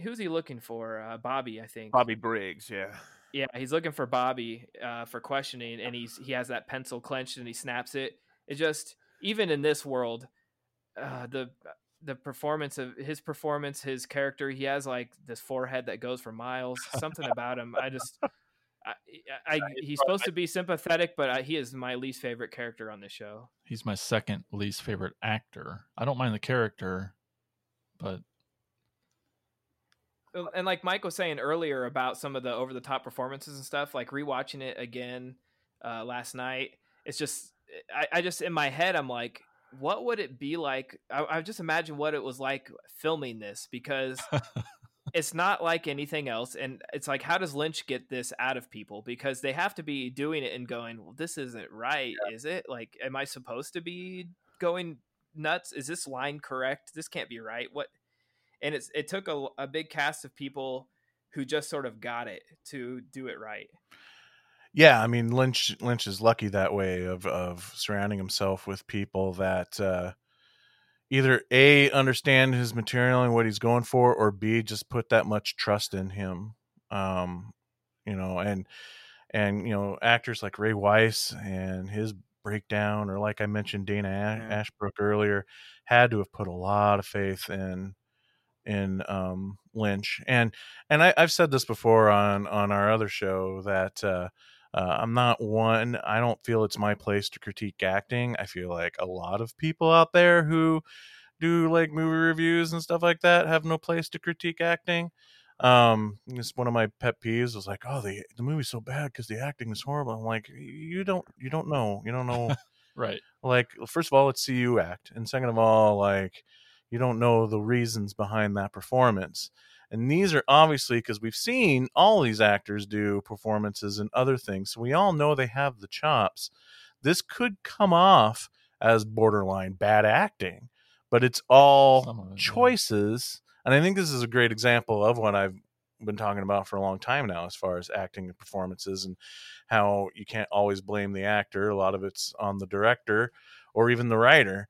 who's he looking for? Uh, Bobby, I think. Bobby Briggs. Yeah. Yeah, he's looking for Bobby uh, for questioning, and he's he has that pencil clenched and he snaps it. It just even in this world, uh, the the performance of his performance, his character, he has like this forehead that goes for miles. Something about him, I just. I, I, he's supposed to be sympathetic, but I, he is my least favorite character on this show. he's my second least favorite actor. I don't mind the character, but Uh, and like Mike was saying earlier about some of the over the top performances and stuff, like rewatching it again uh, last night, it's just I, I just in my head I'm like, what would it be like? I, I just imagine what it was like filming this because it's not like anything else and it's like how does lynch get this out of people? Because they have to be doing it and going well this isn't right is it? Like am i supposed to be going nuts? Is this line correct? This can't be right. What and it's it took a, a big cast of people who just sort of got it to do it right. Yeah, I mean Lynch Lynch is lucky that way of of surrounding himself with people that uh either A understand his material and what he's going for or B just put that much trust in him. Um you know, and and you know, actors like Ray Wise and his breakdown or like I mentioned Dana Ashbrook earlier had to have put a lot of faith in in um Lynch. And and I, I've said this before on on our other show that uh uh, I'm not one. I don't feel it's my place to critique acting. I feel like a lot of people out there who do like movie reviews and stuff like that have no place to critique acting. Um, it's one of my pet peeves. Was like, oh, the the movie's so bad because the acting is horrible. I'm like, you don't you don't know. You don't know. Right. like, first of all, let's see you act, and second of all, like, you don't know the reasons behind that performance. And these are obviously because we've seen all these actors do performances and other things. So we all know they have the chops. This could come off as borderline bad acting, but it's all it, yeah. choices. And I think this is a great example of what I've been talking about for a long time now, as far as acting and performances and how you can't always blame the actor. A lot of it's on the director or even the writer,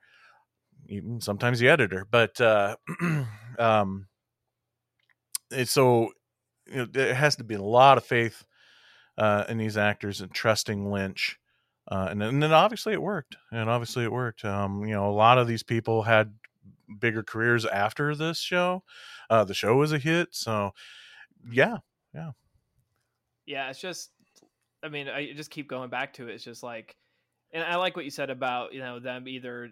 even sometimes the editor. But uh, um, so you know, there has to be a lot of faith uh, in these actors and trusting Lynch. Uh, and, and then obviously it worked, and obviously it worked. Um, you know, a lot of these people had bigger careers after this show. Uh, the show was a hit, so yeah, yeah, yeah it's just i mean i just keep going back to it it's just like and i like what you said about you know them either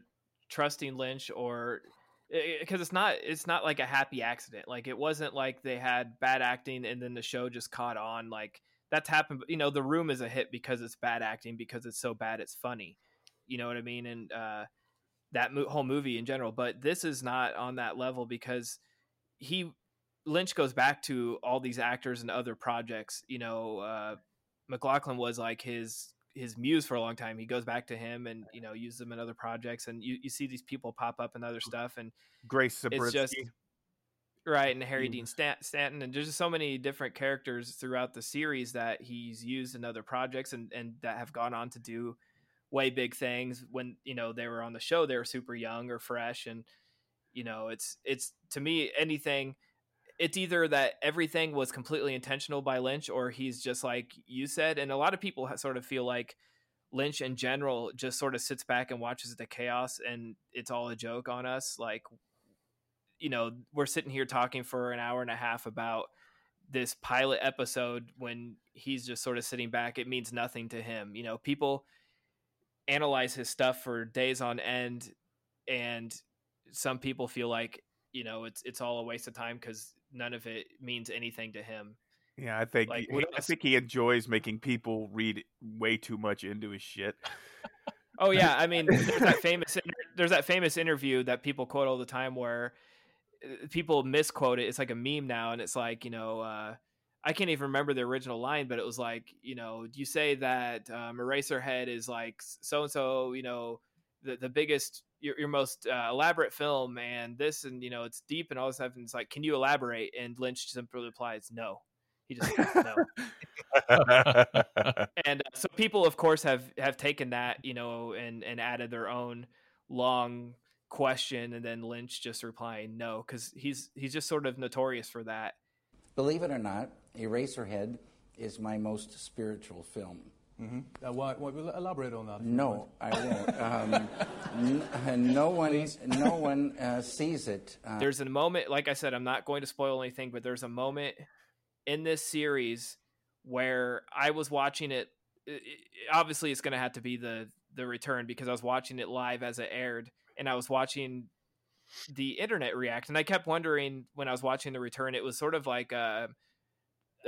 trusting lynch or because it's not it's not like a happy accident. Like it wasn't like they had bad acting and then the show just caught on. Like that's happened you know the room is a hit because it's bad acting because it's so bad it's funny. You know what i mean? And uh that mo- whole movie in general. But this is not on that level because he Lynch goes back to all these actors and other projects. You know, uh, MacLachlan was like his his muse for a long time. He goes back to him and you know uses them in other projects, and you, you see these people pop up in other stuff, and Grace it's Zabriskie. just right. And Harry Mm. Dean Stanton, and there's just so many different characters throughout the series that he's used in other projects, and and that have gone on to do way big things. When you know they were on the show, they were super young or fresh, and you know it's it's to me anything it's either that everything was completely intentional by Lynch or he's just like you said and a lot of people sort of feel like Lynch in general just sort of sits back and watches the chaos and it's all a joke on us like you know we're sitting here talking for an hour and a half about this pilot episode when he's just sort of sitting back it means nothing to him you know people analyze his stuff for days on end and some people feel like you know it's it's all a waste of time because none of it means anything to him Yeah, I think Like, he, I think he enjoys making people read way too much into his shit. Oh yeah, I mean, there's that famous there's that famous interview that people quote all the time where uh, people misquote it. It's like a meme now, and it's like you know, uh, I can't even remember the original line, but it was like you know, do you say that um, Eraserhead is like so and so, you know, the the biggest, your, your most uh, elaborate film, and this, and you know, it's deep and all this stuff, and it's like, can you elaborate? And Lynch simply replies, no. He just no. and uh, so people of course have have taken that you know and and added their own long question and then lynch just replying no because he's he's just sort of notorious for that Believe it or not, Eraserhead is my most spiritual film. Uh, why, why, elaborate on that. No, I won't. Um, n- uh, no one, no one uh, sees it. Uh, there's a moment like i said i'm not going to spoil anything but there's a moment in this series where i was watching it i- i- obviously it's going to have to be the the return because i was watching it live as it aired and i was watching the internet react and i kept wondering when i was watching the return it was sort of like uh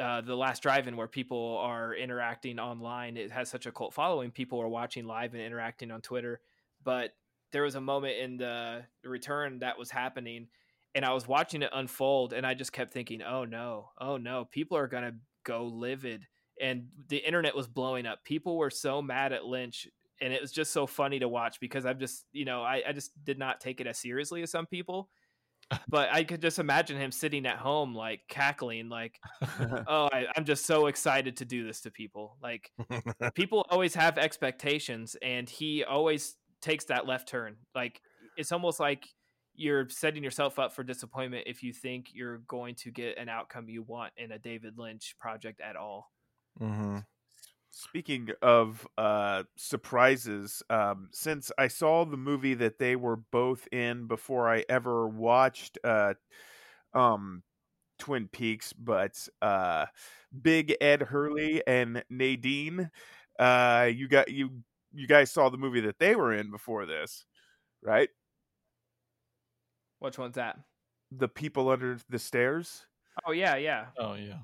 uh, the last drive-in where people are interacting online it has such a cult following people are watching live and interacting on twitter but there was a moment in the, return that was happening and I was watching it unfold, and I just kept thinking, "Oh no, oh no, people are gonna go livid." And the internet was blowing up. People were so mad at Lynch, and it was just so funny to watch because I'm just, you know, I, I just did not take it as seriously as some people. But I could just imagine him sitting at home, like cackling, like, "Oh, I, I'm just so excited to do this to people." Like, people always have expectations, and he always takes that left turn. Like, it's almost like you're setting yourself up for disappointment if you think you're going to get an outcome you want in a David Lynch project at all. Mm-hmm. Speaking of uh, surprises, um, since I saw the movie that they were both in before I ever watched uh, um, Twin Peaks, but uh, Big Ed Hurley and Nadine, uh, you got you you guys saw the movie that they were in before this, right? Which one's that? The People Under the Stairs. Oh yeah, yeah. Oh yeah.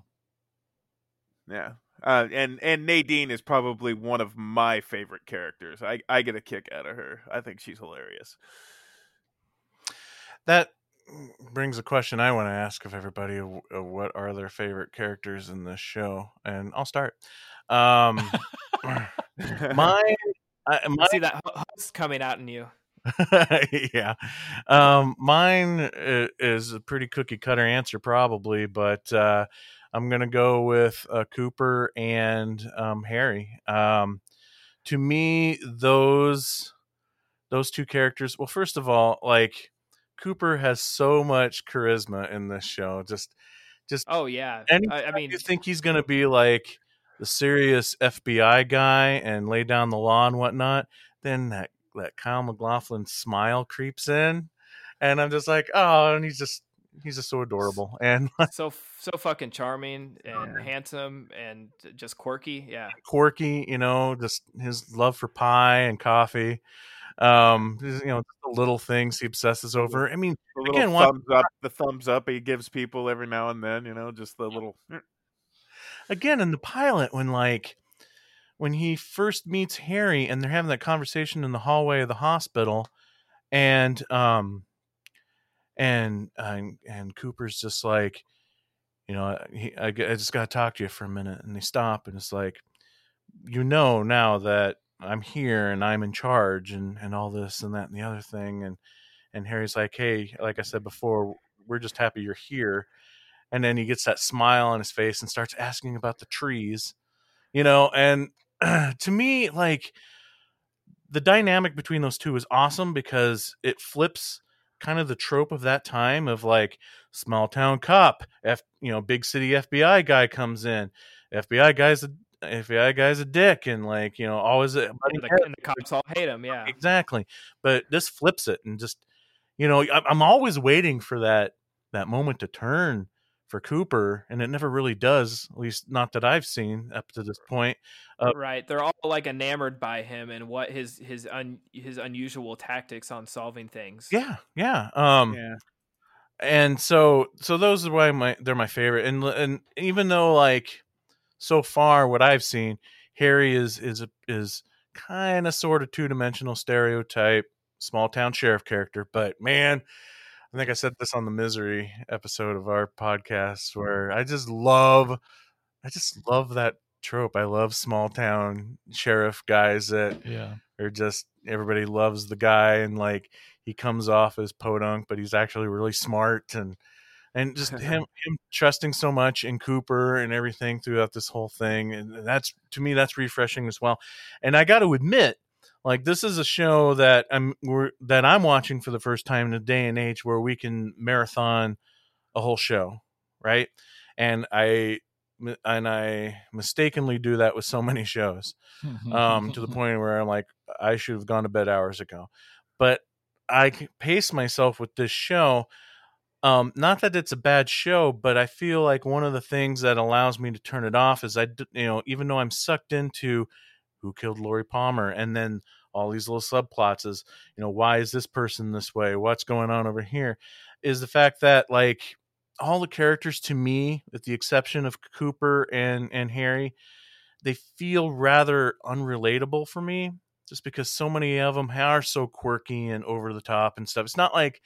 Yeah. Uh, and and Nadine is probably one of my favorite characters. I I get a kick out of her. I think she's hilarious. That brings a question I want to ask of everybody: w- uh, What are their favorite characters in this show? And I'll start. Um, mine, I, I mine see that ho- host coming out in you. yeah. Um, mine is a pretty cookie cutter answer, probably, but uh, I'm going to go with uh, Cooper and um, Harry. Um, to me, those those two characters. Well, first of all, like Cooper has so much charisma in this show. Just, just Oh yeah. I, I mean, you think he's going to be like the serious FBI guy and lay down the law and whatnot, then that that Kyle MacLachlan smile creeps in, and I'm just like, oh, and he's just he's just so adorable and so so fucking charming and handsome and just quirky. Yeah. quirky, you know, just his love for pie and coffee. Um, you know, the little things he obsesses over. I mean, The little again, thumbs up, the thumbs up he gives people every now and then. You know, just the little. again in the pilot when like when he first meets Harry and they're having that conversation in the hallway of the hospital and um and and, and Cooper's just like you know uh, he, I, I just got to talk to you for a minute and they stop and it's like you know now that I'm here and I'm in charge and and all this and that and the other thing and and Harry's like hey like I said before we're just happy you're here and then he gets that smile on his face and starts asking about the trees you know and to me like the dynamic between those two is awesome because it flips kind of the trope of that time of like small town cop f you know big city fbi guy comes in fbi guy's a fbi guy's a dick and like you know always a And the, and the cops all hate him. Yeah. exactly but this flips it and just you know i'm always waiting for that that moment to turn for cooper and it never really does at least not that i've seen up to this point uh, Right. They're all like enamored by him and what his his un, his unusual tactics on solving things. yeah yeah um Yeah. and so so those are why my they're my favorite and and even though like so far what i've seen harry is is is kind of sort of two-dimensional stereotype small town sheriff character but man i think i said this on the misery episode of our podcast mm-hmm. where i just love i just love that trope. I love small town sheriff guys that Yeah. or just everybody loves the guy and like he comes off as podunk but he's actually really smart and and just him him trusting so much in Cooper and everything throughout this whole thing and that's to me that's refreshing as well. And I got to admit like this is a show that I'm we're, that I'm watching for the first time in a day and age where we can marathon a whole show right and I and I mistakenly do that with so many shows um, to the point where I'm like, I should have gone to bed hours ago. But I pace myself with this show. Um, not that it's a bad show, but I feel like one of the things that allows me to turn it off is I, you know, even though I'm sucked into who killed Laura Palmer and then all these little subplots is, you know, why is this person this way? What's going on over here? Is the fact that like all the characters to me, with the exception of Cooper and and Harry, they feel rather unrelatable for me just because so many of them are so quirky and over the top and stuff. It's not like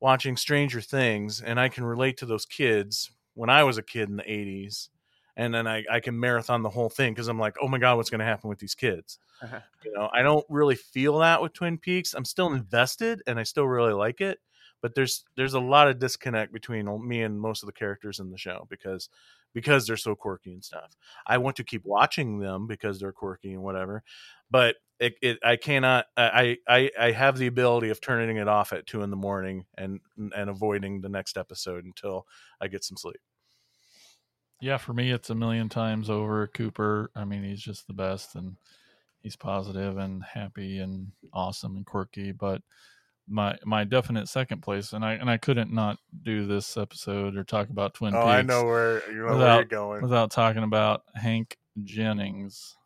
watching Stranger Things, and I can relate to those kids when I was a kid in the '80s, and then I, I can marathon the whole thing because I'm like, oh my god, what's going to happen with these kids? Uh-huh. You know, I don't really feel that with Twin Peaks. I'm still invested, and I still really like it, but there's there's a lot of disconnect between me and most of the characters in the show because because they're so quirky and stuff. I want to keep watching them because they're quirky and whatever, but it, it I cannot I, I I have the ability of turning it off at two in the morning and and avoiding the next episode until I get some sleep. Yeah, for me, it's a million times over Cooper. I mean, he's just the best, and he's positive and happy and awesome and quirky. But my my definite second place, and I and I couldn't not do this episode or talk about Twin oh, Peaks. I know where you know where without, you're going. without talking about Hank Jennings.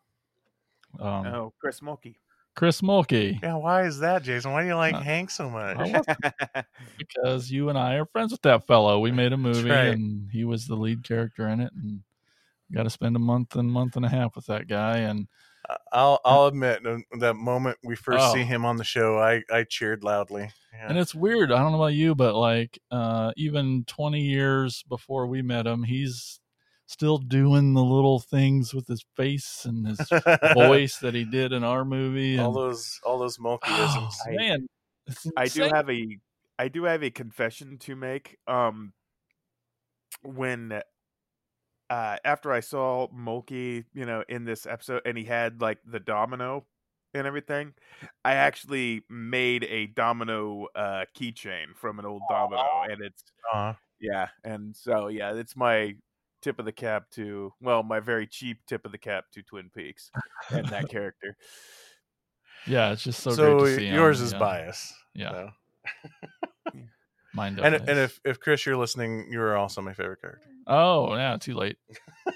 Um, oh, Chris Mulkey. Chris Mulkey. Yeah, why is that, Jason? Why do you like Uh, Hank so much? Because you and I are friends with that fellow. We made a movie, right. and he was the lead character in it, and got to spend a month and month and a half with that guy. And I'll I'll admit that moment we first Oh. see him on the show, I I cheered loudly. Yeah. and it's weird. I don't know about you, but like uh, even twenty years before we met him, he's still doing the little things with his face and his voice that he did in our movie. all those all those oh, Mulkeyisms. man, I do have a I do have a confession to make. Um, when uh after I saw Mulkey, you know, in this episode, and he had like the domino and everything, I actually made a domino uh keychain from an old domino, and it's Aw. yeah, and so yeah, it's my tip of the cap to well, my very cheap tip of the cap to Twin Peaks and that character. Yeah, it's just so, So, great to see him. yours is yeah. bias. Yeah, so. mine And definitely. and if if Chris, you're listening, you are also my favorite character. oh yeah, too late.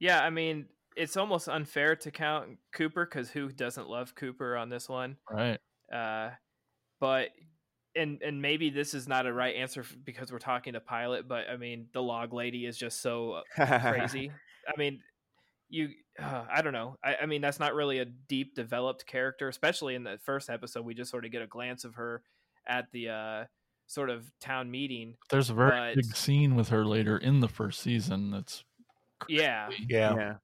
Yeah, I mean, it's almost unfair to count Cooper because who doesn't love Cooper on this one? Right. Uh, but and and maybe this is not a right answer because we're talking to pilot. But I mean, the log lady is just so uh, crazy. I mean, you, uh, I don't know. I, I mean, that's not really a deep developed character, especially in the first episode. We just sort of get a glance of her at the uh, sort of town meeting. There's a very But- big scene with her later in the first season. That's Yeah. Yeah. yeah.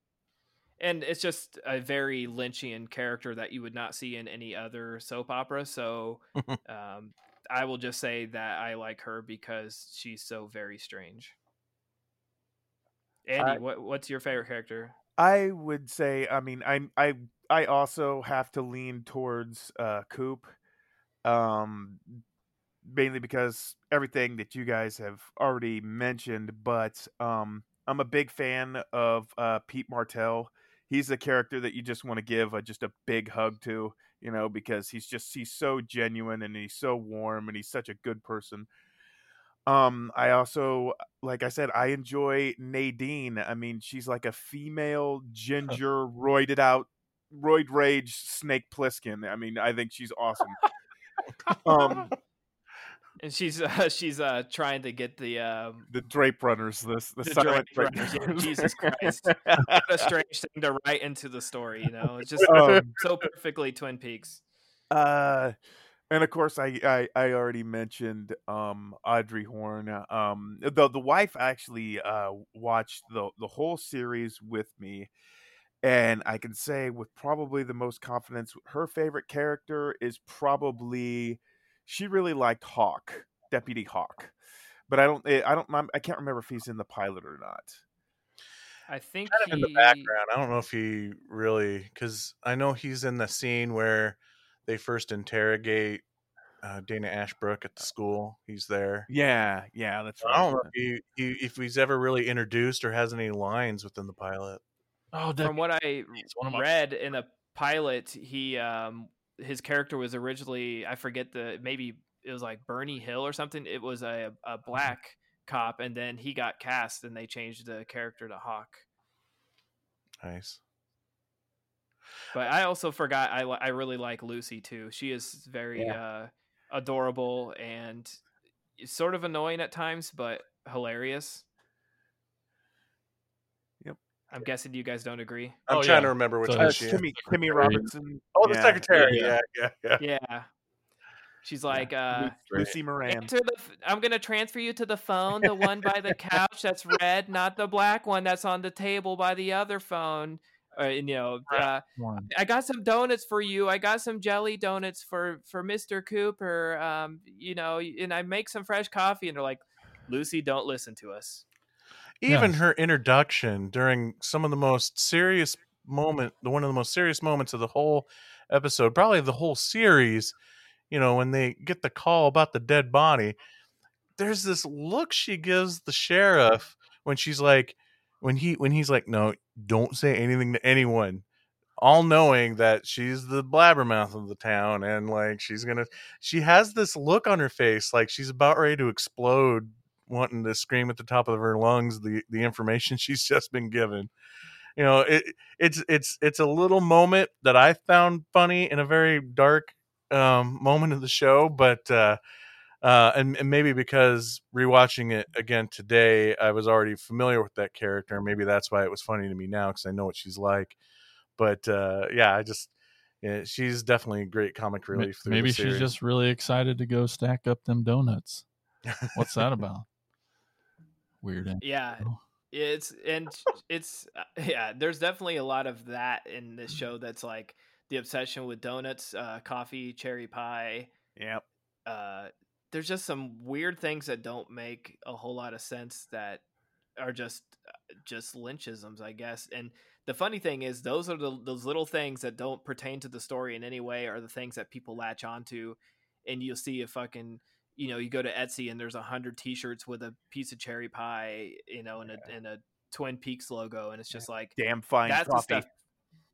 and it's just a very Lynchian character that you would not see in any other soap opera. So, um, I will just say that I like her because she's so very strange. Andy, I- what what's your favorite character? I would say, I mean, I I I also have to lean towards uh Coop, um, mainly because everything that you guys have already mentioned. But um, I'm a big fan of uh Pete Martell. He's a character that you just want to give a, just a big hug to, you know, because he's just he's so genuine and he's so warm and he's such a good person. Um, I also, like I said, I enjoy Nadine. I mean, she's like a female ginger, roided out, roid rage Snake Plissken. I mean, I think she's awesome. um, And she's uh, she's uh, trying to get the um, the Drape Runners, this the, the silent Drape Drape Runners. Yeah, Runners. Jesus Christ, what a strange thing to write into the story. You know, it's just Um, so perfectly Twin Peaks. Uh, and of course, I, I I already mentioned um Audrey Horne. Um, the the wife actually uh watched the the whole series with me, and I can say with probably the most confidence, her favorite character is probably she really liked Hawk, Deputy Hawk, but I don't I don't I can't remember if he's in the pilot or not. I think Kind of in the background. I don't know if he really because I know he's in the scene where they first interrogate uh, Dana Ashbrook at the school. He's there. Yeah, yeah, that's right. I don't know if he, he if he's ever really introduced or has any lines within the pilot. Oh, from what I He's one of my read in a pilot, he um his character was originally I forget the maybe it was like Bernie Hill or something. It was a a black cop, and then he got cast, and they changed the character to Hawk. Nice. But I also forgot I I really like Lucy too. She is very uh, adorable and sort of annoying at times, but hilarious. Yep. I'm guessing you guys don't agree. I'm Oh, trying yeah. to remember which So one she is. Timmy Timmy Robinson. Oh, the yeah. secretary. Yeah. Yeah, yeah, yeah. Yeah. She's like, uh, Lucy Moran. "Answer the. f- I'm gonna transfer you to the phone, the one by the couch that's red, not the black one that's on the table by the other phone." Uh, and you know, uh, I got some donuts for you. I got some jelly donuts for for Mister Cooper. Um, you know, and I make some fresh coffee. And they're like, Lucy, don't listen to us. Even her introduction during some of the most serious moment the one of the most serious moments of the whole episode probably the whole series you know when they get the call about the dead body there's this look she gives the sheriff when she's like when he when he's like no don't say anything to anyone. All knowing that she's the blabbermouth of the town and like she's gonna she has this look on her face like she's about ready to explode wanting to scream at the top of her lungs the the information she's just been given you know it it's it's it's a little moment that i found funny in a very dark um moment of the show but uh uh and, and maybe because rewatching it again today i was already familiar with that character maybe that's why it was funny to me now because i know what she's like but uh yeah i just yeah, she's definitely a great comic relief Maybe she's just really excited to go stack up them donuts. What's that about? Weird. an- Yeah, it's and it's uh, yeah. There's definitely a lot of that in this show. That's like the obsession with donuts, uh, coffee, cherry pie. Yep. Uh, there's just some weird things that don't make a whole lot of sense that are just uh, just lynchisms, I guess. And the funny thing is, those are the those little things that don't pertain to the story in any way are the things that people latch onto. And you'll see a fucking you know you go to Etsy and there's a hundred T-shirts with a piece of cherry pie, you know, and a and a Twin Peaks logo, and it's just like Damn fine that's coffee. stuff.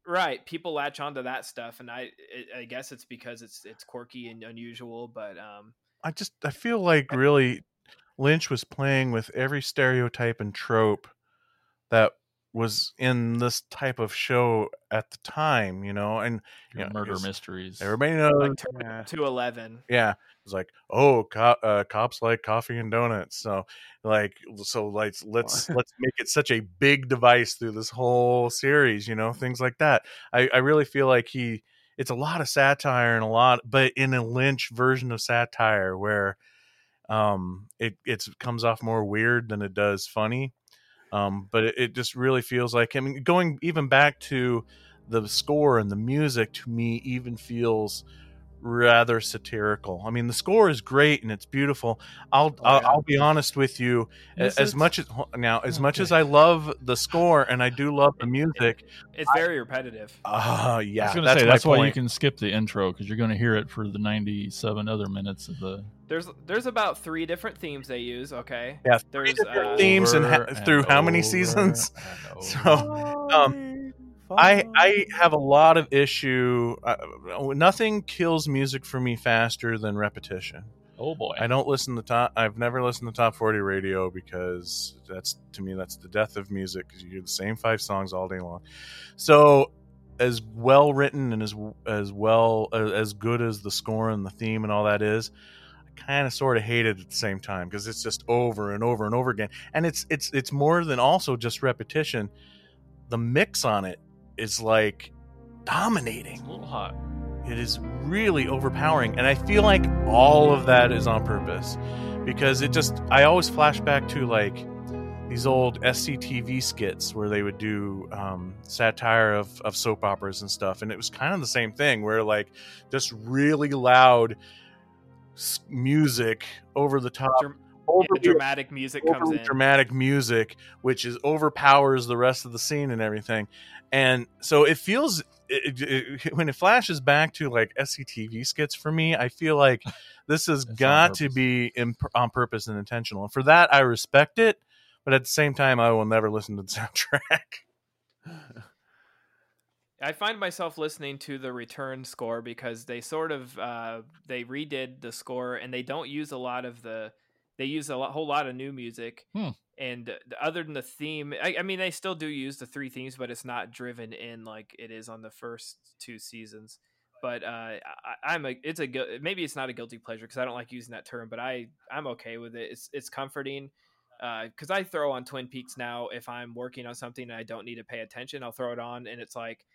Right, people latch onto that stuff, and I I I guess it's because it's it's quirky and unusual, but um, I just I feel like really Lynch was playing with every stereotype and trope that was in this type of show at the time, you know, and you know, murder 'cause mysteries. Everybody knows, like yeah. two eleven. yeah. It's like, oh, co- uh, cops like coffee and donuts, so like, so like, let's let's make it such a big device through this whole series, you know, things like that. I I really feel like he, it's a lot of satire and a lot, but in a Lynch version of satire where um it it comes off more weird than it does funny um but it, it just really feels like i mean going even back to the score and the music to me even feels rather satirical i mean the score is great and it's beautiful i'll Oh, I'll, yeah. I'll be honest with you a- Is as it? much as now as much as i love the score and i do love the music It's very repetitive. uh yeah, I was going to that's say that's why you can skip the intro because you're going to hear it for the 97 other minutes of the There's there's about three different themes they use. Okay. Yeah, three There's different uh, themes and ha- Over through how many seasons? So, um, I I have a lot of issue. Uh, nothing kills music for me faster than repetition. oh boy. I don't listen to top. I've never listened to top forty radio because that's to me that's the death of music because you hear the same five songs all day long. So as well written and as as well as, as good as the score and the theme and all that is, I kind of sort of hate it at the same time because it's just over and over and over again, and it's it's it's more than also just repetition. The mix on it is like dominating. It's a little hot. It is really overpowering. And I feel like all of that is on purpose because it just, I always flash back to like these old SCTV skits where they would do um, satire of, of soap operas and stuff. And it was kind of the same thing where like just really loud music over the top. Dramatic music comes in. dramatic music, which is overpowers the rest of the scene and everything. And so it feels it, it- when it flashes back to like SCTV skits for me, I feel like this has got to be in, on purpose and intentional. And for that, I respect it. But at the same time, I will never listen to the soundtrack. I find myself listening to the return score because they sort of uh, they redid the score and they don't use a lot of the they use a lot, whole lot of new music. Hmm. and uh, other than the theme I, I mean they still do use the three themes but it's not driven in like it is on the first two seasons. But uh, I, I'm a it's a maybe it's not a guilty pleasure because I don't like using that term but I I'm okay with it. It's it's comforting because I throw on Twin Peaks now if I'm working on something and I don't need to pay attention I'll throw it on and it's like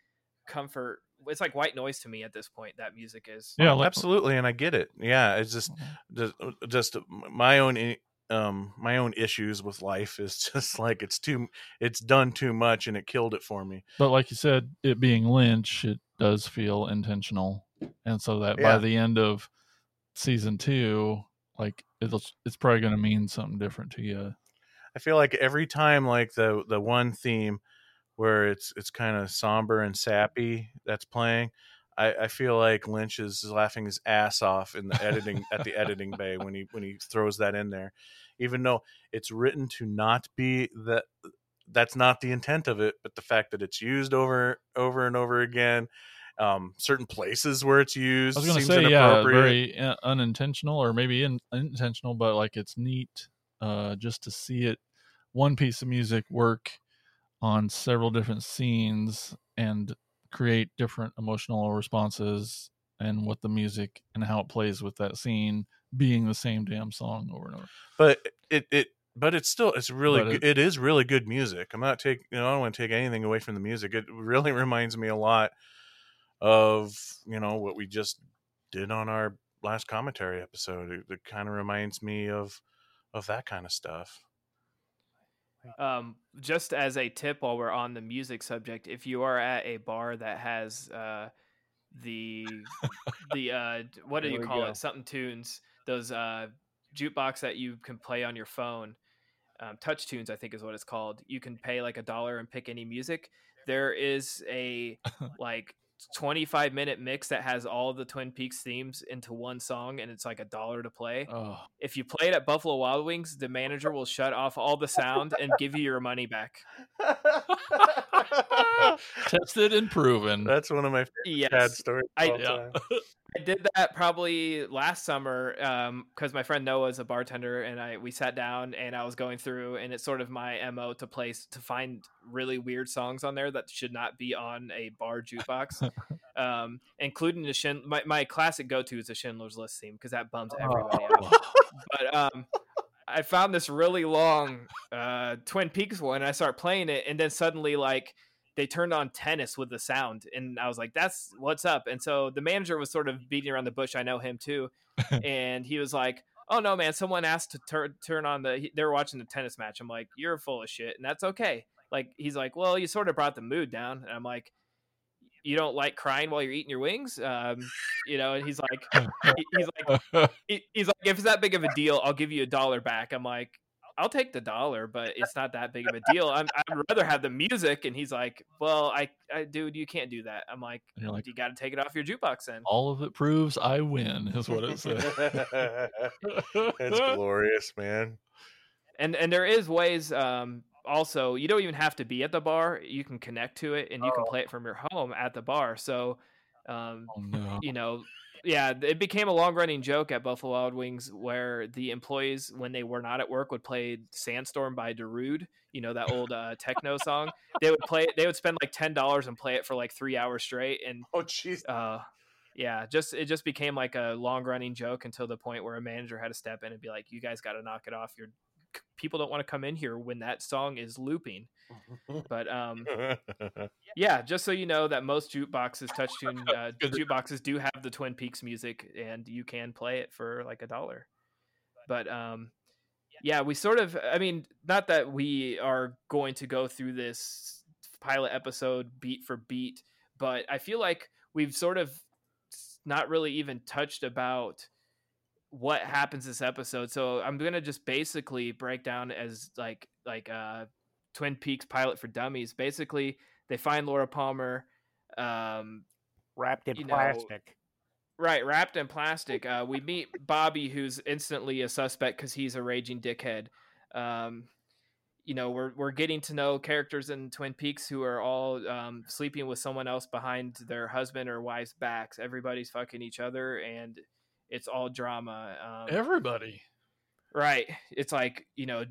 comfort it's like white noise to me at this point. That music is. Yeah, like- absolutely, and I get it. Yeah, it's just mm-hmm. just, uh, just uh, my own um my own issues with life is just like it's too it's done too much and it killed it for me. But like you said, it being Lynch, it does feel intentional, and so that Yeah. by the end of season two, like it'll it's probably going to mean something different to you. I feel like every time like the the one theme where it's it's kind of somber and sappy that's playing, I, I feel like Lynch is laughing his ass off in the editing at the editing bay when he when he throws that in there, even though it's written to not be that that's not the intent of it, but the fact that it's used over over and over again, um, certain places where it's used I was going to seems say, yeah, inappropriate. very uh, unintentional or maybe in, intentional, but like it's neat uh, just to see it one piece of music work on several different scenes and create different emotional responses and what the music and how it plays with that scene being the same damn song over and over. but it it but it's still it's really it- it is really good music. I'm not taking you know i don't want to take anything away from the music. It really reminds me a lot of you know what we just did on our last commentary episode. It, it kind of reminds me of of that kind of stuff Um, just as a tip while we're on the music subject, if you are at a bar that has uh, the the uh, what do There you call go. it? Something tunes. Those uh, jukebox that you can play on your phone. Um, touch tunes, I think, is what it's called. You can pay like a dollar and pick any music. There is a like 25 minute mix that has all the Twin Peaks themes into one song, and it's like a dollar to play. Oh, If you play it at Buffalo Wild Wings, the manager will shut off all the sound and give you your money back. tested and proven. that's one of my favorite sad Yes, stories I- all yeah. I did that probably last summer because my friend Noah is a bartender, and I we sat down and I was going through, and it's sort of my mo to place to find really weird songs on there that should not be on a bar jukebox, um, including the Shin. My, my classic go to is the Schindler's List theme because that bums everybody out. but um, I found this really long uh, Twin Peaks one. And I start playing it, and then suddenly like they turned on tennis with the sound, and I was like, "That's what's up." And so the manager was sort of beating around the bush. I know him too, and he was like. Oh no, man! Someone asked to turn turn on the. They were watching the tennis match. I'm like, you're full of shit, and that's okay. Like he's like, well, you sort of brought the mood down, and I'm like, you don't like crying while you're eating your wings, um, you know? And he's like, he's like, he's like, if it's that big of a deal, I'll give you a dollar back. I'm like, I'll take the dollar, but it's not that big of a deal. I'm, I'd rather have the music. And he's like, well, I, I, dude, you can't do that. I'm like, you're like, you got to take it off your jukebox then. all of it proves I win, is what it said. it's glorious man And and there is ways. Um, also, you don't even have to be at the bar. You can connect to it, and you can play it from your home at the bar. So, um, oh no. you know, yeah, it became a long running joke at Buffalo Wild Wings where the employees, when they were not at work, would play Sandstorm by Darude, you know, that old uh, techno song. They would play it, they would spend like $10 and play it for like three hours straight. And, oh jeez uh, yeah, just it just became like a long running joke until the point where a manager had to step in and be like, "You guys got to knock it off. Your people don't want to come in here when that song is looping." But um, yeah, just so you know that most jukeboxes, touch tune uh, jukeboxes, do have the Twin Peaks music, and you can play it for like a dollar. But um, yeah, we sort of, I mean, not that we are going to go through this pilot episode beat for beat, but I feel like we've sort of not really even touched about what happens this episode. So I'm gonna just basically break down as like like uh Twin Peaks pilot for dummies. Basically, they find Laura Palmer, um, Wrapped in You know, plastic. right, wrapped in plastic. Uh, we meet Bobby, who's instantly a suspect because he's a raging dickhead. Um, you know, we're we're getting to know characters in Twin Peaks who are all um, sleeping with someone else behind their husband or wife's backs. Everybody's fucking each other, and it's all drama. Um, Everybody. Right. It's like, you know,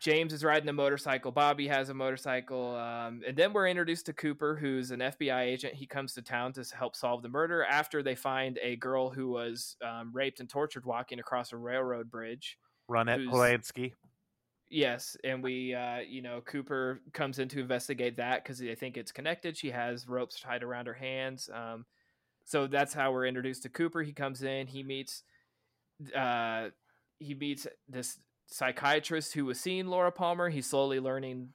James is riding a motorcycle, Bobby has a motorcycle, um, and then we're introduced to Cooper, who's an FBI agent. He comes to town to help solve the murder after they find a girl who was um, raped and tortured walking across a railroad bridge. Ronette Pulaski. Yes, and we, uh, you know, Cooper comes in to investigate that because they think it's connected. She has ropes tied around her hands. Um, so that's how we're introduced to Cooper. He comes in, he meets, uh, he meets this psychiatrist who was seeing Laura Palmer. He's slowly learning,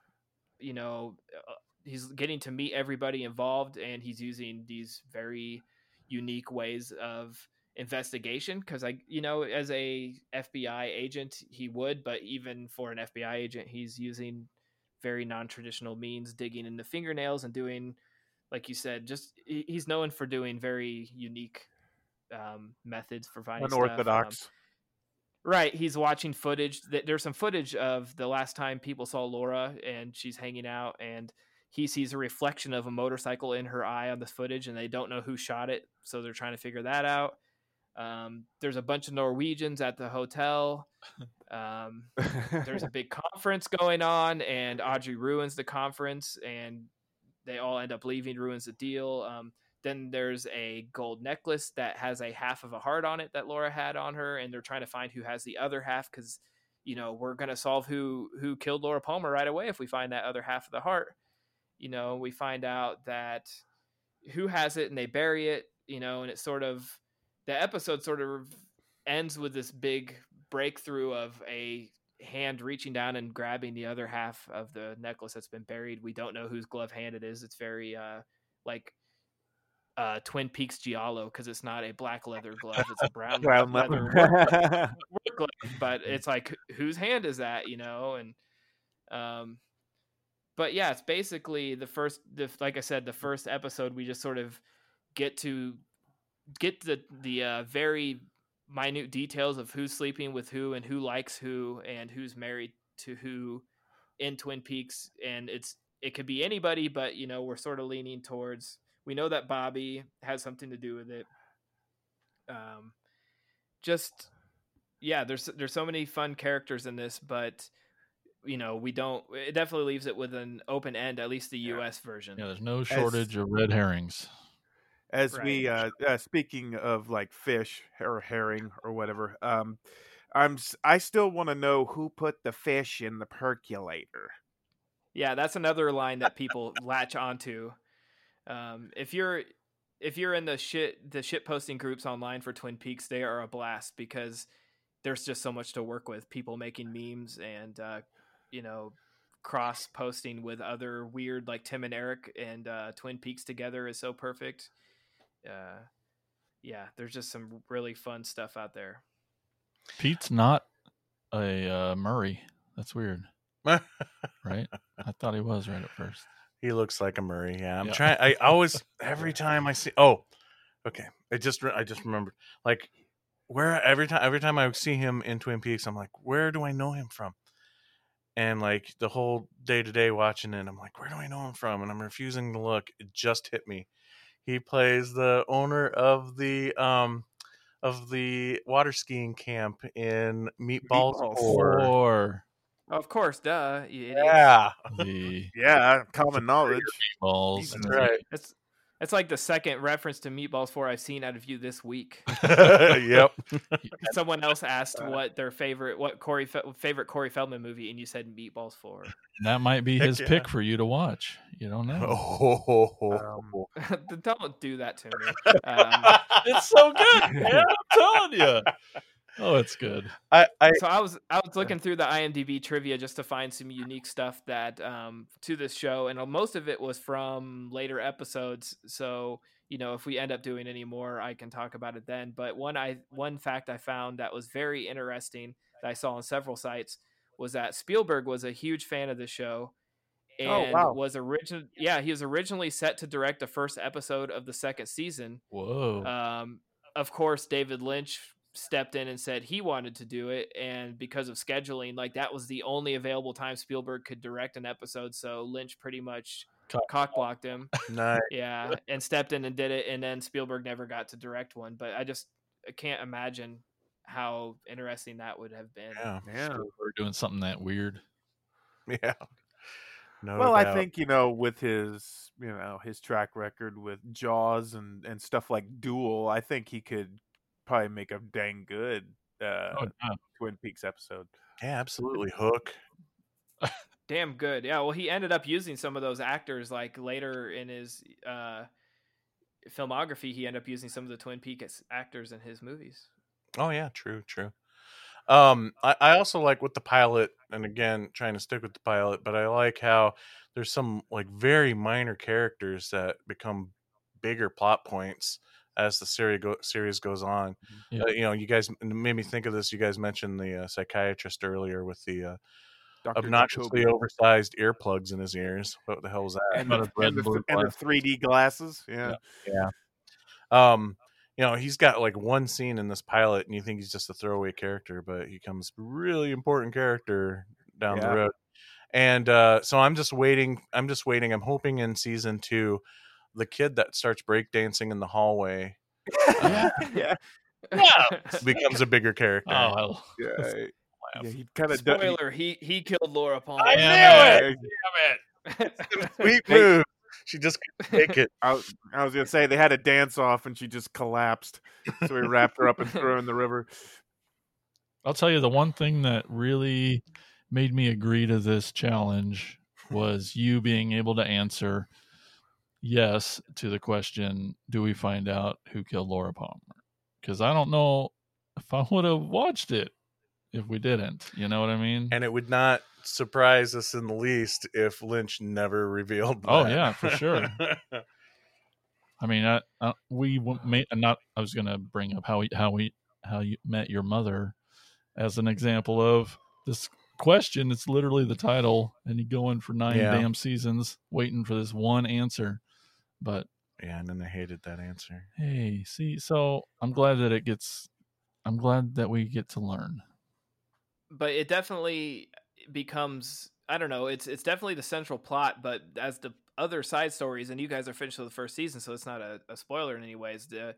you know, uh, he's getting to meet everybody involved, and he's using these very unique ways of investigation because I, you know, as a FBI agent, he would, but even for an FBI agent, he's using very non-traditional means, digging into fingernails and doing, like you said, just he's known for doing very unique um, methods for finding stuff. Um, Unorthodox. Right, he's watching footage. Th- There's some footage of the last time people saw Laura, and she's hanging out, and he sees a reflection of a motorcycle in her eye on the footage, and they don't know who shot it, so they're trying to figure that out. Um, there's a bunch of Norwegians at the hotel. Um, there's a big conference going on, and Audrey ruins the conference, and they all end up leaving, ruins the deal. Um, then there's a gold necklace that has a half of a heart on it that Laura had on her, and they're trying to find who has the other half because you know we're gonna solve who who killed Laura Palmer right away if we find that other half of the heart. You know, we find out that who has it, and they bury it. You know, and it sort of the episode sort of ends with this big breakthrough of a hand reaching down and grabbing the other half of the necklace that's been buried. We don't know whose glove hand it is. It's very uh like uh Twin Peaks Giallo because it's not a black leather glove, it's a brown, Brown leather leather. work, glove. But it's like whose hand is that, you know? And um but yeah, it's basically the first the like I said, the first episode we just sort of get to get the the uh, very minute details of who's sleeping with who and who likes who and who's married to who in Twin Peaks and it's it could be anybody but you know we're sort of leaning towards we know that Bobby has something to do with it. Um just yeah there's there's so many fun characters in this but you know we don't it definitely leaves it with an open end at least the US version. Yeah, there's no shortage of red herrings. As we uh, uh speaking of like fish or herring or whatever um i'm i still want to know who put the fish in the percolator Yeah, that's another line that people latch onto. Um, if you're if you're in the shit the shit posting groups online for Twin Peaks, they are a blast because there's just so much to work with. People making memes and uh, you know cross posting with other weird like Tim and Eric and uh, Twin Peaks together is so perfect. Uh, yeah, there's just some really fun stuff out there. Pete's not a uh, Murray. That's weird, right? I thought he was right at first. He looks like a Murray. Yeah, I'm Yeah. trying. I always every time I see. Oh, okay. I just I just remembered. Like where every time every time I see him in Twin Peaks, I'm like, where do I know him from? And like the whole day to day watching it, I'm like, where do I know him from? And I'm refusing to look. It just hit me. He plays the owner of the um of the water skiing camp in Meatballs, Meatballs. Four. Or Of course, duh. You idiots. Yeah, yeah common knowledge balls. that's right. It's it's like the second reference to Meatballs 4 I've seen out of you this week. yep. Someone else asked what their favorite what Corey favorite Corey Feldman movie, and you said Meatballs 4. That might be Heck his yeah. pick for you to watch. You don't know. Oh, Don't do that to me. Um, it's so good, man. I'm telling you. Oh, it's good. I, I so I was I was looking through the IMDb trivia just to find some unique stuff that um, to this show, and most of it was from later episodes. So you know, if we end up doing any more, I can talk about it then. But one I one fact I found that was very interesting that I saw on several sites was that Spielberg was a huge fan of the show. And Oh, wow. was original yeah, he was originally set to direct the first episode of the second season. Whoa. Um, of course, David Lynch stepped in and said he wanted to do it, and because of scheduling, like that was the only available time Spielberg could direct an episode. So Lynch pretty much Cock- cock blocked him, nice. yeah, and stepped in and did it. And then Spielberg never got to direct one. But I just I can't imagine how interesting that would have been. Yeah, yeah We're doing something that weird. yeah. No well i think you know with his you know his track record with jaws and and stuff like duel i think he could probably make a dang good uh, Oh, yeah. Twin Peaks episode. Yeah, absolutely. Hook. Damn good. Yeah, well, he ended up using some of those actors like later in his uh, filmography. He ended up using some of the Twin Peaks actors in his movies. Oh yeah, true, true. Um, I, I also like with the pilot, and again, trying to stick with the pilot, but I like how there's some like very minor characters that become bigger plot points as the series go, series goes on. Yeah. Uh, you know, you guys made me think of this. You guys mentioned the uh, psychiatrist earlier with the uh, obnoxiously Jacoby. oversized earplugs in his ears. What the hell was that? and the, and, the, and the 3D glasses. Yeah. Yeah. Um, you know, he's got like one scene in this pilot, and you think he's just a throwaway character, but he comes really important character down Yeah. the road. And uh, so I'm just waiting. I'm just waiting. I'm hoping in season two, the kid that starts breakdancing in the hallway uh, yeah. yeah. becomes a bigger oh, character. Oh, hell. Yeah. Eh, yeah, he kind of Spoiler: he he killed Laura Palmer. I Damn knew it! Damn it! Sweet move. She just couldn't take it. I was, I was gonna say they had a dance off and she just collapsed, so we wrapped her up and threw her in the river. I'll tell you the one thing that really made me agree to this challenge was you being able to answer yes to the question do we find out who killed Laura Palmer? Because I don't know if I would have watched it if we didn't. You know what I mean? And it would not surprise us in the least if Lynch never revealed. Oh, yeah, for sure. I mean, I, I, we may not. I was going to bring up how we, how we how you met your mother as an example of this question. It's literally the title, and you go in for nine Yeah. damn seasons waiting for this one answer. But yeah, and then I hated that answer. hey, see, so I'm glad that it gets. I'm glad that we get to learn. but it definitely becomes I don't know. It's it's definitely the central plot, but as the other side stories, and you guys are finished with the first season, so it's not a, a spoiler in any ways. The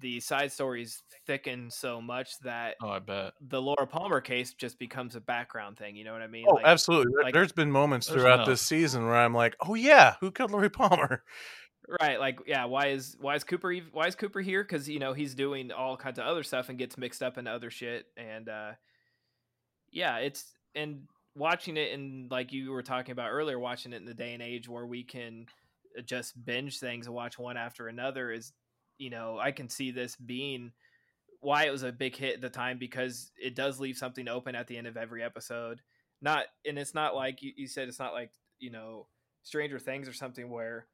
the side stories thicken so much that Oh, I bet. the Laura Palmer case just becomes a background thing. You know what I mean? Oh, Like- absolutely. Like- There's been moments There's throughout enough. this season where I'm like, "Oh yeah, who killed Lori Palmer?" Right, like yeah, why is why is Cooper why is Cooper here? Because you know he's doing all kinds of other stuff and gets mixed up into other shit, and uh yeah, it's and watching it and like you were talking about earlier, watching it in the day and age where we can uh, just binge things and watch one after another is, you know, I can see this being why it was a big hit at the time because it does leave something open at the end of every episode. Not and it's not like you, you said it's not like you know Stranger Things or something where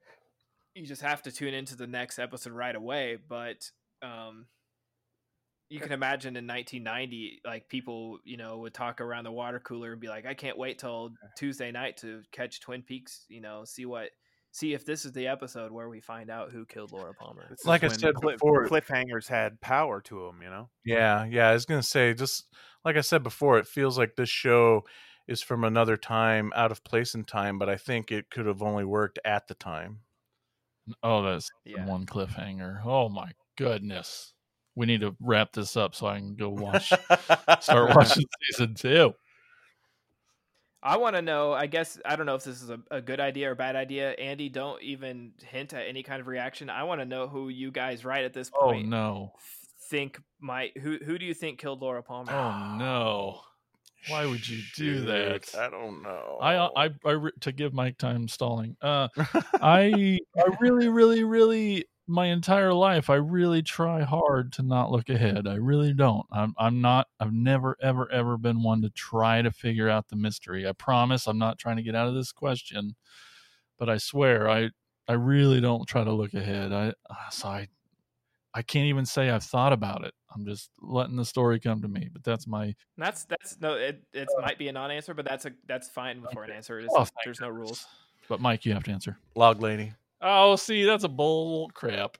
you just have to tune into the next episode right away. But um, you can imagine in 1990, like people, you know, would talk around the water cooler and be like, "I can't wait till Tuesday night to catch Twin Peaks." You know, see what, see if this is the episode where we find out who killed Laura Palmer. This Like I when said cliff- before- cliffhangers had power to them. You know. Yeah, yeah. I was gonna say, just like I said before, it feels like this show is from another time, out of place in time. But I think it could have only worked at the time. Oh, that's Yeah. one cliffhanger. Oh my goodness. We need to wrap this up so I can go watch start watching season two. I want to know. I guess I don't know if this is a, a good idea or bad idea. Andy, don't even hint at any kind of reaction. I want to know who you guys right at this point. Oh point no. think might who who do you think killed Laura Palmer? Oh no. Why would you do that? I don't know. I, uh, I, I, to give Mike time stalling. Uh, I, I really, really, really, my entire life, I really try hard to not look ahead. I really don't. I'm, I'm not. I've never, ever, ever been one to try to figure out the mystery. I promise. I'm not trying to get out of this question, but I swear, I, I really don't try to look ahead. I, uh, so I, I can't even say I've thought about it. I'm just letting the story come to me. But that's my That's that's no. It it might be a non-answer, but that's a that's fine for an answer. It's, Oh, there's no rules. But Mike, you have to answer. Log lady. Oh, see, that's a bull crap.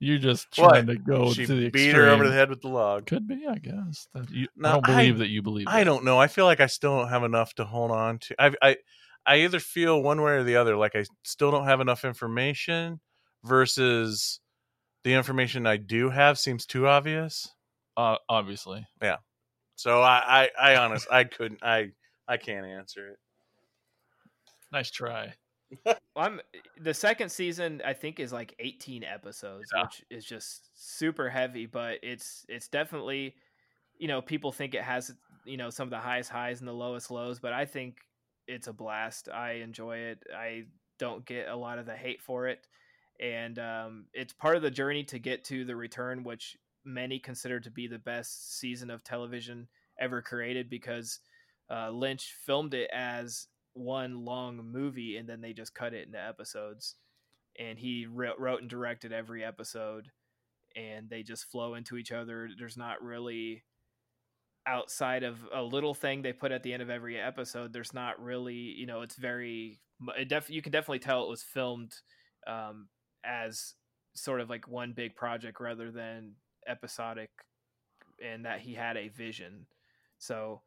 You're just What? trying to go she to the beat extreme. her over the head with the log. Could be, I guess. That you, No, I don't believe that you believe. I that. don't know. I feel like I still don't have enough to hold on to. I I I either feel one way or the other. Like I still don't have enough information versus the information I do have seems too obvious. Uh, obviously, yeah. So I I, I honest I couldn't I I can't answer it. nice try. I'm the second season. I think is like 18 episodes, Yeah. which is just super heavy. But it's it's definitely you know, people think it has you know some of the highest highs and the lowest lows, but I think it's a blast. I enjoy it. I don't get a lot of the hate for it, and um, it's part of the journey to get to the return, which many consider to be the best season of television ever created because uh, Lynch filmed it as one long movie and then they just cut it into episodes. And he wrote and directed every episode and they just flow into each other. There's not really outside of a little thing they put at the end of every episode. There's not really, you know, it's very, it def, you can definitely tell it was filmed um, as sort of like one big project rather than episodic and that he had a vision. So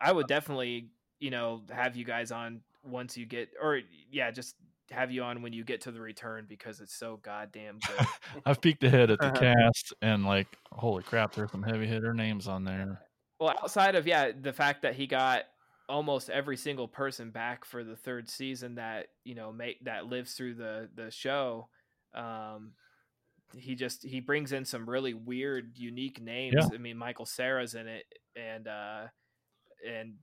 I would definitely, you know, have you guys on once you get, or yeah, just have you on when you get to the return because it's so goddamn good. I've peeked ahead at the cast and like, holy crap, there's some heavy hitter names on there. Well, outside of yeah, the fact that he got almost every single person back for the third season that you know make that lives through the the show. Um, he just he brings in some really weird, unique names. Yeah. I mean, Michael Cera's in it, and uh, and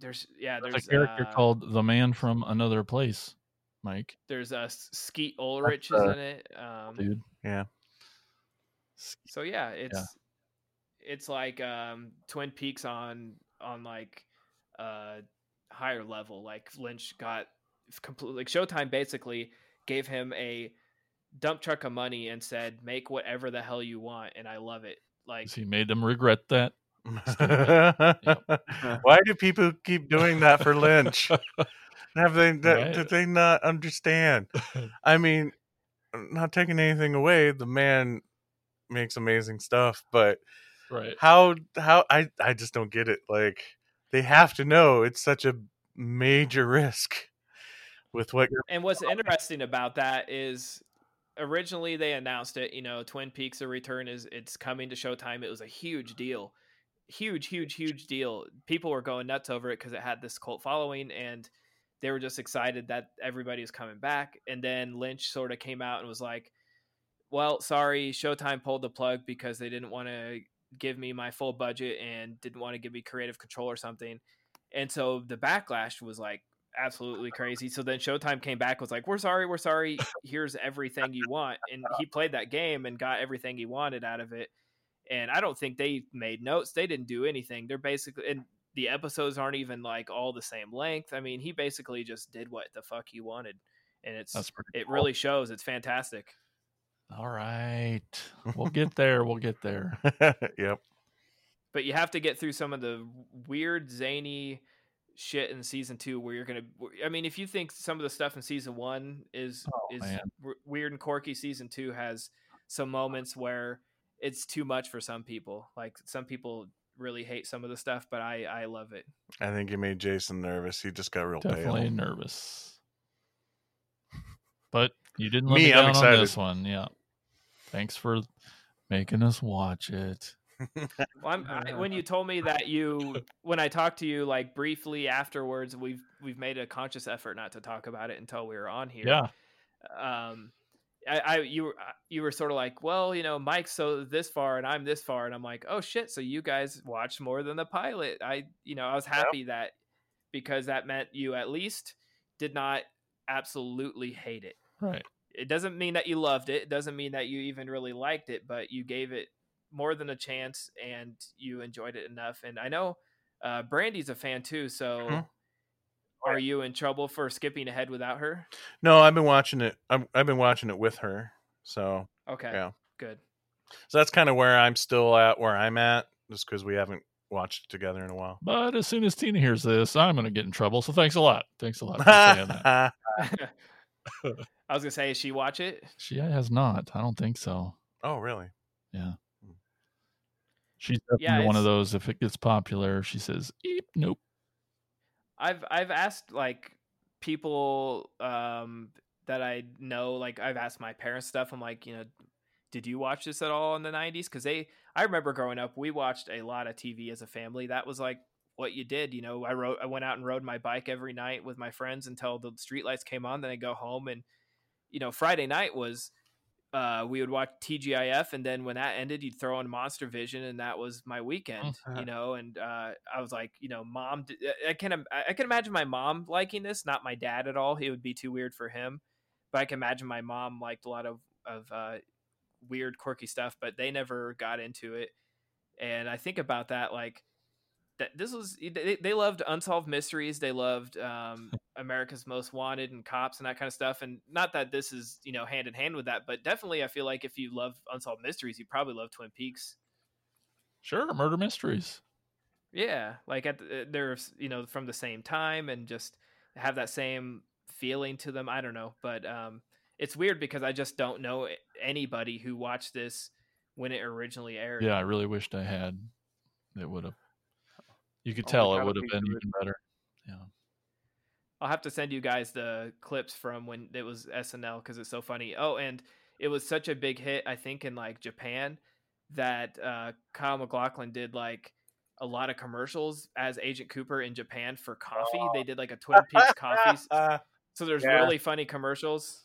there's yeah, there's There's a character uh, called the Man from Another Place, Mike. there's uh, Skeet Ulrich That's, is uh, in it. Um, Dude. Yeah. So yeah, it's it's like um, Twin Peaks on on like uh higher level. Like Lynch got completely like Showtime basically gave him a dump truck of money and said make whatever the hell you want, and I love it. Like He made them regret that. Why do people keep doing that for Lynch? Have they that, Right. did they not understand? I mean, not taking anything away, the man makes amazing stuff, but Right. how how I I just don't get it. Like they have to know it's such a major risk with what you're And what's interesting about that is originally they announced it, you know, Twin Peaks The Return is it's coming to Showtime. It was a huge deal. Huge, huge, huge deal. People were going nuts over it because it had this cult following and they were just excited that everybody was coming back. And then Lynch sort of came out and was like, Well, sorry, Showtime pulled the plug because they didn't want to give me my full budget and didn't want to give me creative control or something. And so the backlash was like absolutely crazy. So then Showtime came back was like, "We're sorry, we're sorry. Here's everything you want." And he played that game and got everything he wanted out of it. And I don't think they made notes. They didn't do anything. They're basically and the episodes aren't even like all the same length. I mean, he basically just did what the fuck he wanted. And it's it cool. really shows. It's fantastic. All right. We'll get there. We'll get there. yep. but you have to get through some of the weird zany shit in season two where you're gonna i mean if you think some of the stuff in season one is Oh, is man. weird and quirky season two has some moments where it's too much for some people like some people really hate some of the stuff but i i love it I think you made Jason nervous. He just got real Definitely pale. nervous. But you didn't let Me, me, I'm down on excited. this one. Yeah. Thanks for making us watch it. well, I'm, I, when you told me that you when i talked to you like briefly afterwards we've we've made a conscious effort not to talk about it until we were on here Yeah. um I, I you were uh, you were sort of like well you know mike's so this far and i'm this far and i'm like oh shit so you guys watched more than the pilot i you know i was happy that because that meant you at least did not absolutely hate it Right. it doesn't mean that you loved it it doesn't mean that you even really liked it but you gave it more than a chance and you enjoyed it enough and i know uh brandy's a fan too so Mhm. Are you in trouble for skipping ahead without her No, I've been watching it. I'm, I've been watching it with her. So okay yeah. good So that's kind of where I'm still at, where I'm at, just because we haven't watched it together in a while. But as soon as Tina hears this, I'm going to get in trouble. So thanks a lot. Thanks a lot for saying that. I was gonna say, she watch it? She has not. I don't think so. oh, really? Yeah. Hmm. She's definitely Yeah, one of those. If it gets popular, she says, "Eep, nope." I've I've asked like people um that I know, like I've asked my parents stuff. I'm like, you know, did you watch this at all in the '90s? Because they, I remember growing up, we watched a lot of TV as a family. That was like what you did. You know, I rode, I went out and rode my bike every night with my friends until the streetlights came on. Then I go home and, you know, Friday night was uh, we would watch TGIF, and then when that ended, you'd throw on Monster Vision, and that was my weekend, Uh-huh. you know. And uh, I was like, you know, mom, d- I can I can imagine my mom liking this, not my dad at all. It would be too weird for him, but I can imagine my mom liked a lot of of uh, weird, quirky stuff, but they never got into it. And I think about that, like that this was they, they loved unsolved mysteries they loved um america's most wanted and cops and that kind of stuff and not that this is you know hand in hand with that but definitely i feel like if you love unsolved mysteries you probably love twin peaks Sure, murder mysteries. yeah like at the, they're you know from the same time and just have that same feeling to them i don't know but um it's weird because i just don't know anybody who watched this when it originally aired Yeah, I really wished I had. It would have. You could Only tell it would have been of even better. Yeah. I'll have to send you guys the clips from when it was SNL because it's so funny. Oh, and it was such a big hit, I think, in like Japan that uh, Kyle MacLachlan did like a lot of commercials as Agent Cooper in Japan for coffee. They did like a Twin Peaks coffee. So there's Yeah. really funny commercials.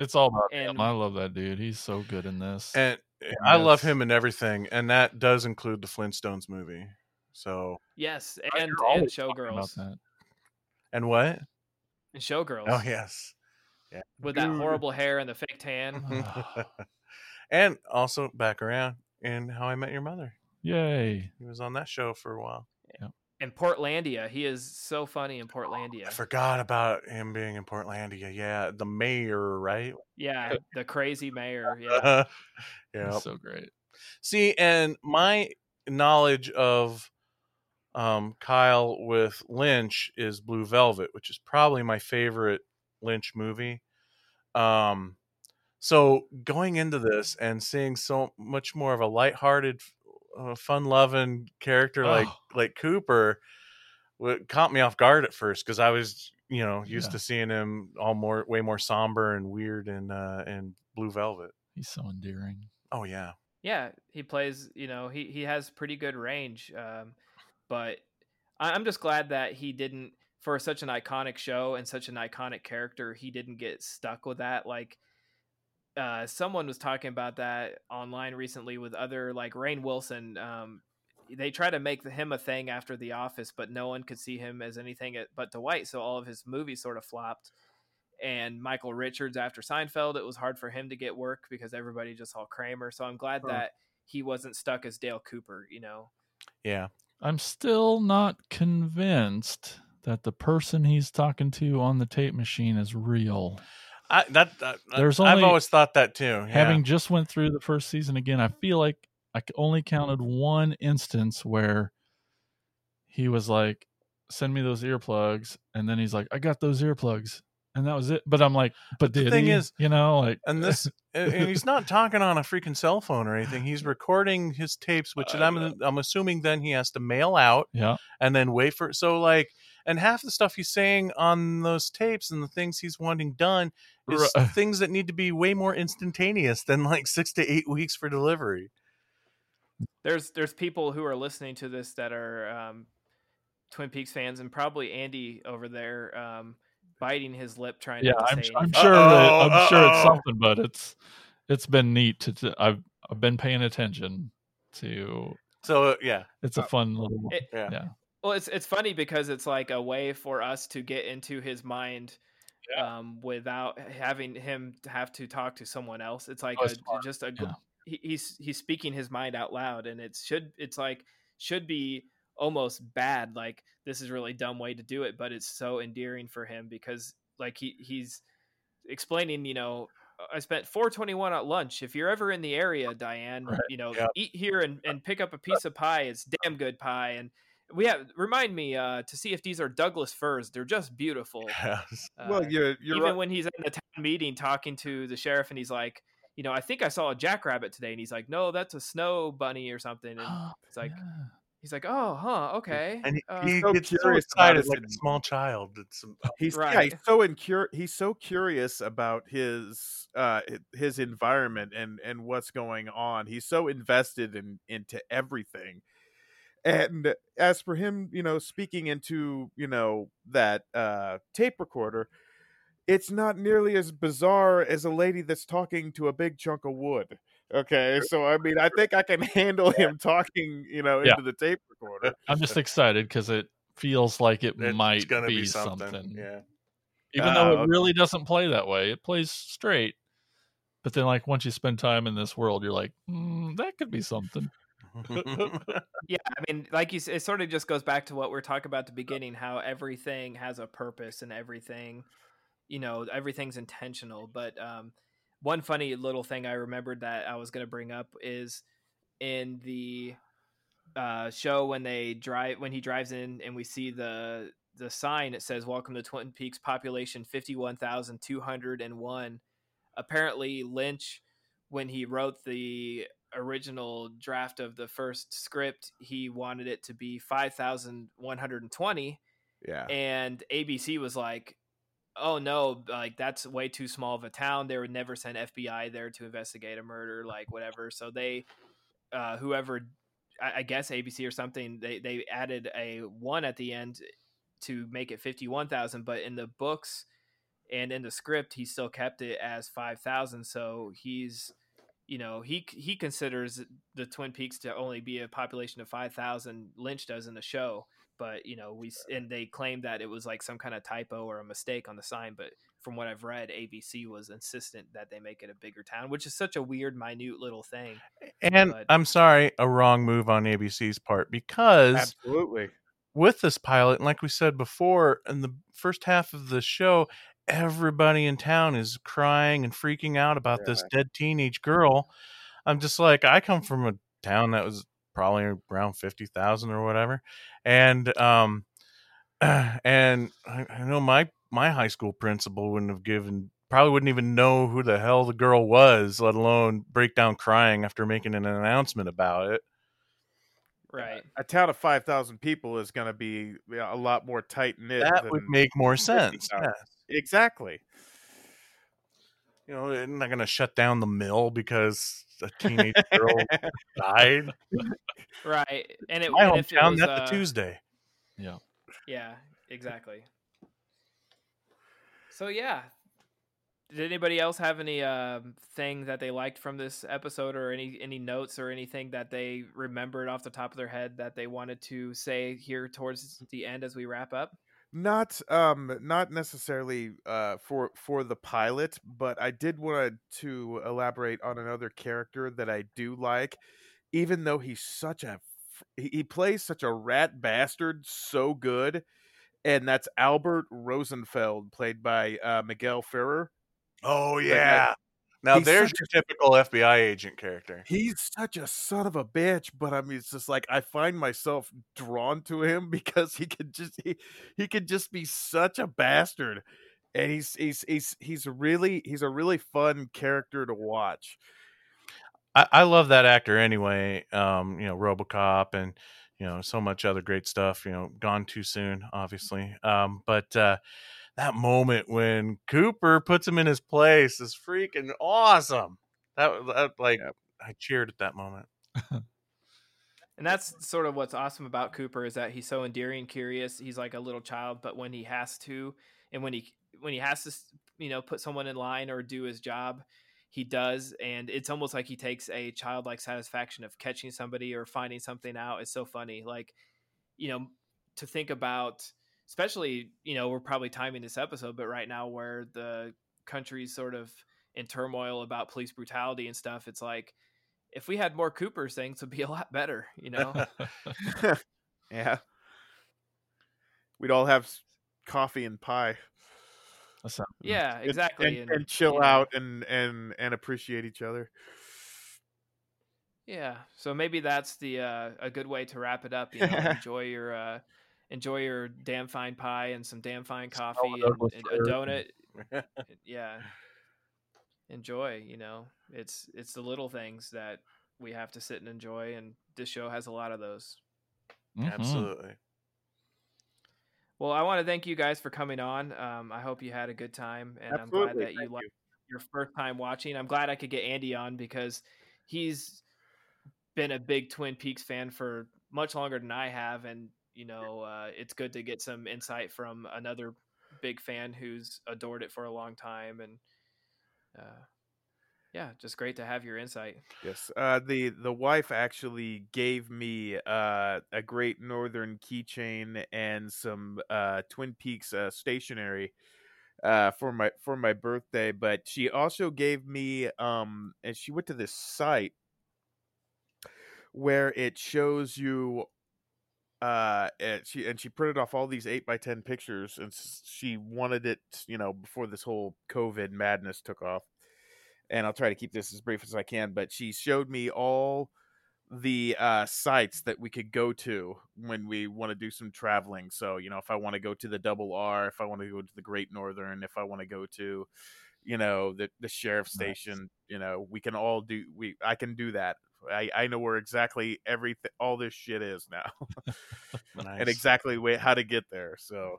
It's all about him. And- I love that dude. He's so good in this. and I love him in everything, and that does include the Flintstones movie. So Yes, and and always about Showgirls. that. and what? And Showgirls. Oh yes, Yeah. With that horrible hair and the fake tan. and also back around in How I Met Your Mother. Yay. He was on that show for a while. Yeah. And Portlandia. He is so funny in Portlandia. I forgot about him being in Portlandia. Yeah, the mayor, right? Yeah, the crazy mayor. Yeah. yeah. So great. See, and my knowledge of um, Kyle with Lynch is Blue Velvet, which is probably my favorite Lynch movie. Um, so going into this and seeing so much more of a lighthearted, uh, fun-loving character like Oh. like Cooper, what caught me off guard at first because I was you know used Yeah. to seeing him all more way more somber and weird in uh, in Blue Velvet. He's so endearing. Oh yeah. Yeah, he plays. You know, he he has pretty good range. Um, but I- I'm just glad that he didn't, for such an iconic show and such an iconic character, he didn't get stuck with that. Like, uh, someone was talking about that online recently with other like Rainn Wilson. Um, they try to make him a thing after The Office, but no one could see him as anything but Dwight. So all of his movies sort of flopped. And Michael Richards after Seinfeld, it was hard for him to get work because everybody just saw Kramer. So I'm glad Huh. that he wasn't stuck as Dale Cooper. You know, Yeah. I'm still not convinced that the person he's talking to on the tape machine is real. I that, that There's I've always thought that too. Yeah. Having just went through the first season again, I feel like I only counted one instance where he was like, "Send me those earplugs," and then he's like, "I got those earplugs," and that was it. But I'm like, "But the thing he?" is- you know, like, and this and and he's not talking on a freaking cell phone or anything. He's recording his tapes, which I I'm know. I'm assuming then he has to mail out yeah, and then wait for so like and half the stuff he's saying on those tapes and the things he's wanting done is Right. things that need to be way more instantaneous than like six to eight weeks for delivery. there's there's people who are listening to this that are um, Twin Peaks fans, and probably Andy over there um, biting his lip trying yeah. to I'm, say I'm sure that Uh-oh, I'm sure it's something, but it's it's been neat to. to I've I've been paying attention to. So yeah, It's a fun little. It- yeah. yeah. Well, it's it's funny because it's like a way for us to get into his mind um, without having him have to talk to someone else. It's like Oh, a, just a Yeah. he, he's he's speaking his mind out loud, and it should it's like should be almost bad. Like this is a really dumb way to do it, but it's so endearing for him because like he he's explaining, you know. I spent 421 at lunch. If you're ever in the area, Diane, Right. you know, Yeah. eat here and, and pick up a piece of pie. It's damn good pie. And we have remind me uh, to see if these are Douglas firs. They're just beautiful. Yes. well, Uh, you're you're even right. when he's in the town meeting talking to the sheriff, and he's like, you know, I think I saw a jackrabbit today, and he's like, no, that's a snow bunny or something. And it's like, Yeah. He's like, oh, huh, okay. And he, Uh, he so gets so curious about excited it like a small child. It's He's yeah, he's so incur- he's so curious about his uh his environment and and what's going on. He's so invested in into everything. And as for him, you know, speaking into, you know, that uh tape recorder, it's not nearly as bizarre as a lady that's talking to a big chunk of wood. Okay, so I mean, I think I can handle him talking, you know, Yeah. into the tape recorder. I'm just excited because it feels like it It's might gonna be, be something. something. Yeah. Even though Oh, it okay. really doesn't play that way, it plays straight. But then, like once you spend time in this world, you're like, mm, that could be something. Yeah, I mean, like you said, it sort of just goes back to what we are talking about at the beginning, how everything has a purpose and everything, you know, everything's intentional. But um, one funny little thing I remembered that I was going to bring up is in the uh, show when they drive when he drives in and we see the the sign it says welcome to twin peaks population 51201 apparently lynch when he wrote the original draft of the first script he wanted it to be 5120 Yeah. and abc was like oh no like that's way too small of a town they would never send fbi there to investigate a murder like whatever so they uh whoever I, I guess abc or something they they added a one at the end to make it 51000 but in the books and in the script he still kept it as 5000 so he's you know he he considers the twin peaks to only be a population of 5000 lynch does in the show but you know we s- and they claimed that it was like some kind of typo or a mistake on the sign but from what i've read abc was insistent that they make it a bigger town which is such a weird minute little thing and But- I'm sorry, a wrong move on ABC's part because Absolutely. with this pilot, and like we said before, in the first half of the show, everybody in town is crying and freaking out about this dead teenage girl. I'm just like, I come from a town that was probably around fifty thousand or whatever, and um, and I, I know my my high school principal wouldn't have given probably wouldn't even know who the hell the girl was, let alone break down crying after making an announcement about it. right A town of 5,000 people is going to be a lot more tight knit. That would make more sense. 50,000. Yeah. Exactly. You know, they're not going to shut down the mill because a teenage girl died. right and it My and if it was, that's uh, a Tuesday. Yeah. Yeah, exactly. So yeah, did anybody else have any um, thing that they liked from this episode, or any any notes or anything that they remembered off the top of their head that they wanted to say here towards the end as we wrap up? Not um not necessarily uh for for the pilot but i did want to elaborate on another character that i do like even though he's such a he plays such a rat bastard so good and that's albert rosenfield played by uh miguel ferrer Oh Like, yeah. Now he's there's your typical FBI agent character. he's such a son of a bitch but i mean it's just like i find myself drawn to him because he could just he, he could just be such a bastard and he's he's he's he's really he's a really fun character to watch I, I love that actor anyway. Um, you know, RoboCop and you know so much other great stuff. You know, gone too soon, obviously. Um, but uh, that moment when Cooper puts him in his place is freaking awesome. That, that like I cheered at that moment. And that's sort of what's awesome about Cooper is that he's so endearing, curious. He's like a little child, but when he has to, and when he when he has to, you know, put someone in line or do his job, he does. And it's almost like he takes a childlike satisfaction of catching somebody or finding something out. It's so funny, like you know, to think about, especially you know, we're probably timing this episode, but right now where the country's sort of in turmoil about police brutality and stuff, it's like if we had more Coopers, things would be a lot better, you know. yeah we'd all have coffee and pie That sounds yeah, and- exactly, and, and chill you know, out and and and appreciate each other Yeah, so maybe that's the uh, a good way to wrap it up. You know, enjoy your uh, enjoy your damn fine pie and some damn fine coffee and, and a donut. yeah, enjoy. You know, it's it's the little things that we have to sit and enjoy, and this show has a lot of those. Mhm. Absolutely. Well, I want to thank you guys for coming on. Um, I hope you had a good time, and I'm glad that you thank liked you. your first time watching. I'm glad I could get Andy on because he's been a big Twin Peaks fan for much longer than I have, and you know, uh, it's good to get some insight from another big fan who's adored it for a long time, and uh, yeah, just great to have your insight. Yes, uh, the the wife actually gave me uh, a Great Northern keychain and some uh, Twin Peaks uh, stationery uh, for my for my birthday. But she also gave me um, and she went to this site where it shows you uh and she and she printed off all these 8 by 10 pictures and she wanted it you know before this whole covid madness took off. And i'll try to keep this as brief as i can but she showed me all the uh sites that we could go to when we want to do some traveling. So you know if i want to go to the double r if i want to go to the great northern if i want to go to you know the the sheriff Nice. station you know we can all do we i can do that i i know where exactly everything all this shit is now Nice. and exactly way, how to get there so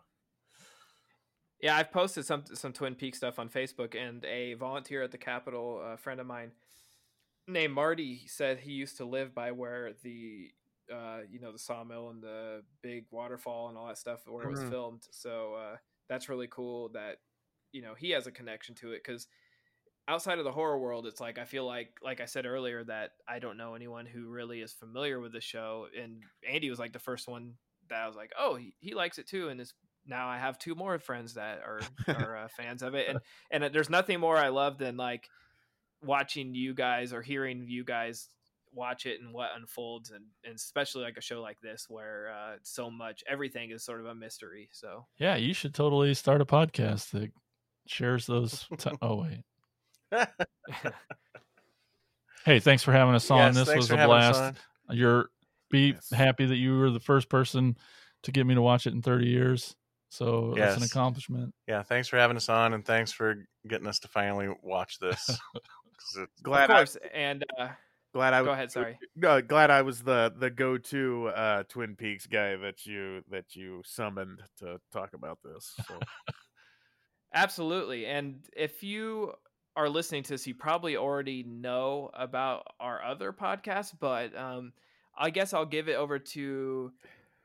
Yeah, I've posted some some Twin Peaks stuff on Facebook, and a volunteer at the Capitol, a friend of mine named Marty, said he used to live by where the uh, you know the sawmill and the big waterfall and all that stuff where it was Mhm. filmed. So uh, that's really cool that you know he has a connection to it because outside of the horror world, it's like I feel like like I said earlier that I don't know anyone who really is familiar with the show, and Andy was like the first one that I was like, oh, he, he likes it too, and it's now I have two more friends that are are uh, fans of it, and and uh, there's nothing more I love than like watching you guys or hearing you guys watch it and what unfolds, and, and especially like a show like this where uh, so much everything is sort of a mystery. So Yeah, you should totally start a podcast that shares those. T- oh wait. Hey, thanks for having us on. Yes, this was a blast. You're be Yes. happy that you were the first person to get me to watch it in 30 years. So that's an accomplishment. yeah, thanks for having us on, and thanks for getting us to finally watch this. glad of course, and uh, glad I go ahead. Sorry. no glad i was the the go-to uh twin peaks guy that you that you summoned to talk about this so. Absolutely. And if you are listening to this, you probably already know about our other podcast, but um, I guess I'll give it over to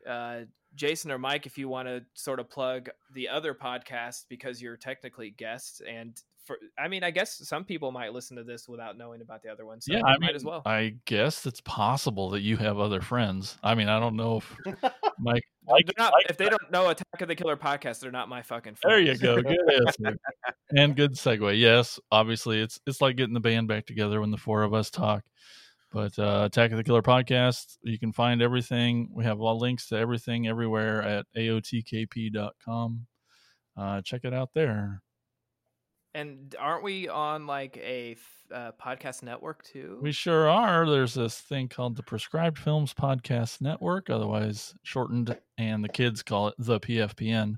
uh, Jason or Mike if you want to sort of plug the other podcast because you're technically guests. And for, I mean, I guess some people might listen to this without knowing about the other one. So yeah, I might mean, as well. I guess it's possible that you have other friends. I mean, I don't know if Mike. Mike They're not, Mike- if they don't know Attack of the Killer podcast, they're not my fucking friends. There you go. Good answer. and good segue. Yes, obviously it's it's like getting the band back together when the four of us talk. But uh, Attack of the Killer podcast, you can find everything. We have all links to everything everywhere at aotkp.com. Uh, check it out there. And aren't we on like a uh, podcast network too? We sure are. There's this thing called the Prescribed Films Podcast Network, otherwise shortened, and the kids call it the PFPN.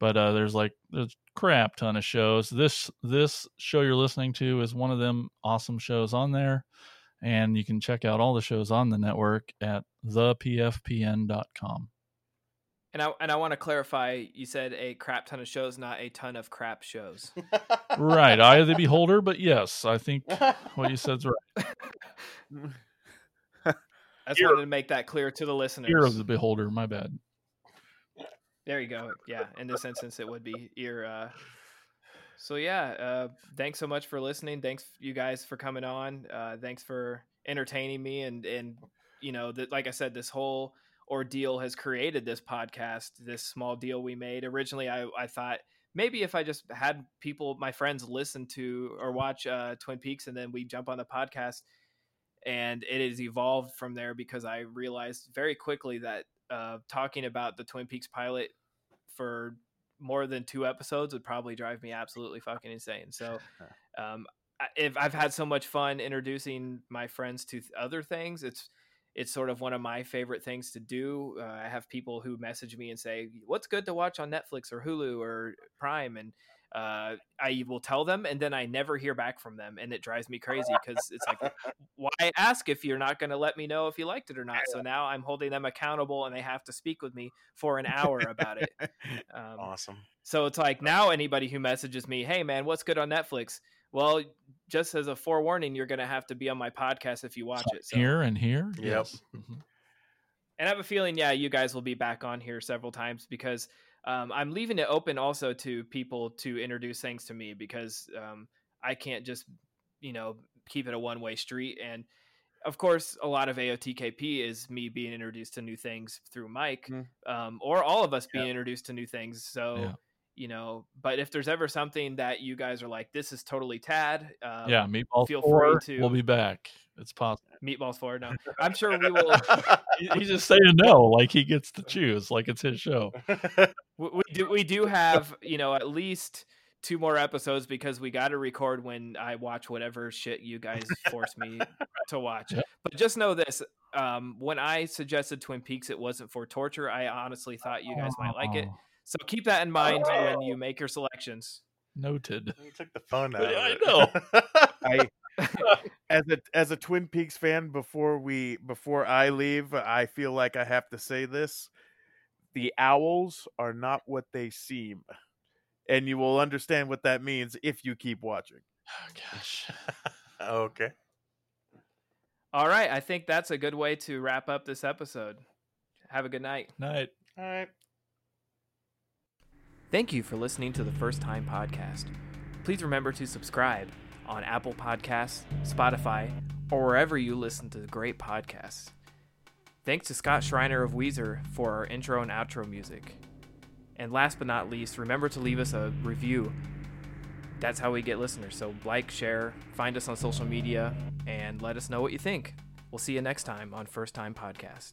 But uh, there's like there's crap ton of shows. This this show you're listening to is one of them awesome shows on there, and you can check out all the shows on the network at thepfpn.com. And I and I want to clarify. You said a crap ton of shows, not a ton of crap shows. right, eye of the beholder. But yes, I think what you said's right. I just Ear- wanted to make that clear to the listeners. Ear of the beholder. My bad. There you go. Yeah, in this instance, it would be ear. Uh... So yeah, uh, thanks so much for listening. Thanks you guys for coming on. Uh, thanks for entertaining me and and you know that like I said, this whole ordeal has created this podcast. This small deal we made originally. I I thought maybe if I just had people, my friends, listen to or watch uh, Twin Peaks, and then we jump on the podcast, and it has evolved from there because I realized very quickly that uh, talking about the Twin Peaks pilot for more than two episodes would probably drive me absolutely fucking insane. So, um, if I've had so much fun introducing my friends to other things, it's it's sort of one of my favorite things to do. Uh, I have people who message me and say, "What's good to watch on Netflix or Hulu or Prime?" and uh, I will tell them, and then I never hear back from them, and it drives me crazy because it's like, why ask if you're not going to let me know if you liked it or not? So now I'm holding them accountable, and they have to speak with me for an hour about it. Um, awesome. so it's like now anybody who messages me, "Hey man, what's good on Netflix?" Well, just as a forewarning, you're going to have to be on my podcast if you watch it. So. Here and here. Yep. Yes. Mhm. And I have a feeling, yeah, you guys will be back on here several times because um, I'm leaving it open also to people to introduce things to me because um, I can't just you know keep it a one way street. And of course, a lot of AOTKP is me being introduced to new things through Mike, um, or all of us being introduced to new things. So. Yeah. You know, but if there's ever something that you guys are like, this is totally Tad, um, yeah, Meatball feel Four free to we'll be back. It's possible. Meatballs Four. No, I'm sure we will. He's just saying no, like he gets to choose, like it's his show. we, we do we do have you know at least two more episodes because we got to record when I watch whatever shit you guys force me to watch. Yep. But just know this: um, when I suggested Twin Peaks, it wasn't for torture. I honestly thought you guys might like it. Oh. So keep that in mind when you oh. make your selections. Noted. You took the phone out. Yeah, of I it. I as a as a Twin Peaks fan before we before I leave, I feel like I have to say this. The owls are not what they seem. And you will understand what that means if you keep watching. Oh, gosh. okay. All right, I think that's a good way to wrap up this episode. Have a good night. Night. All right. Thank you for listening to the First Time Podcast. Please remember to subscribe on Apple Podcasts, Spotify, or wherever you listen to great podcasts. Thanks to Scott Shriner of Weezer for our intro and outro music. And last but not least, remember to leave us a review. That's how we get listeners. So, like, share, find us on social media, and let us know what you think. We'll see you next time on First Time Podcast.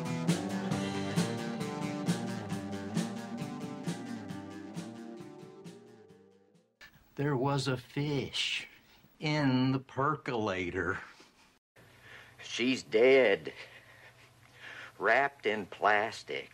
There was a fish in the percolator. She's dead. Wrapped in plastic.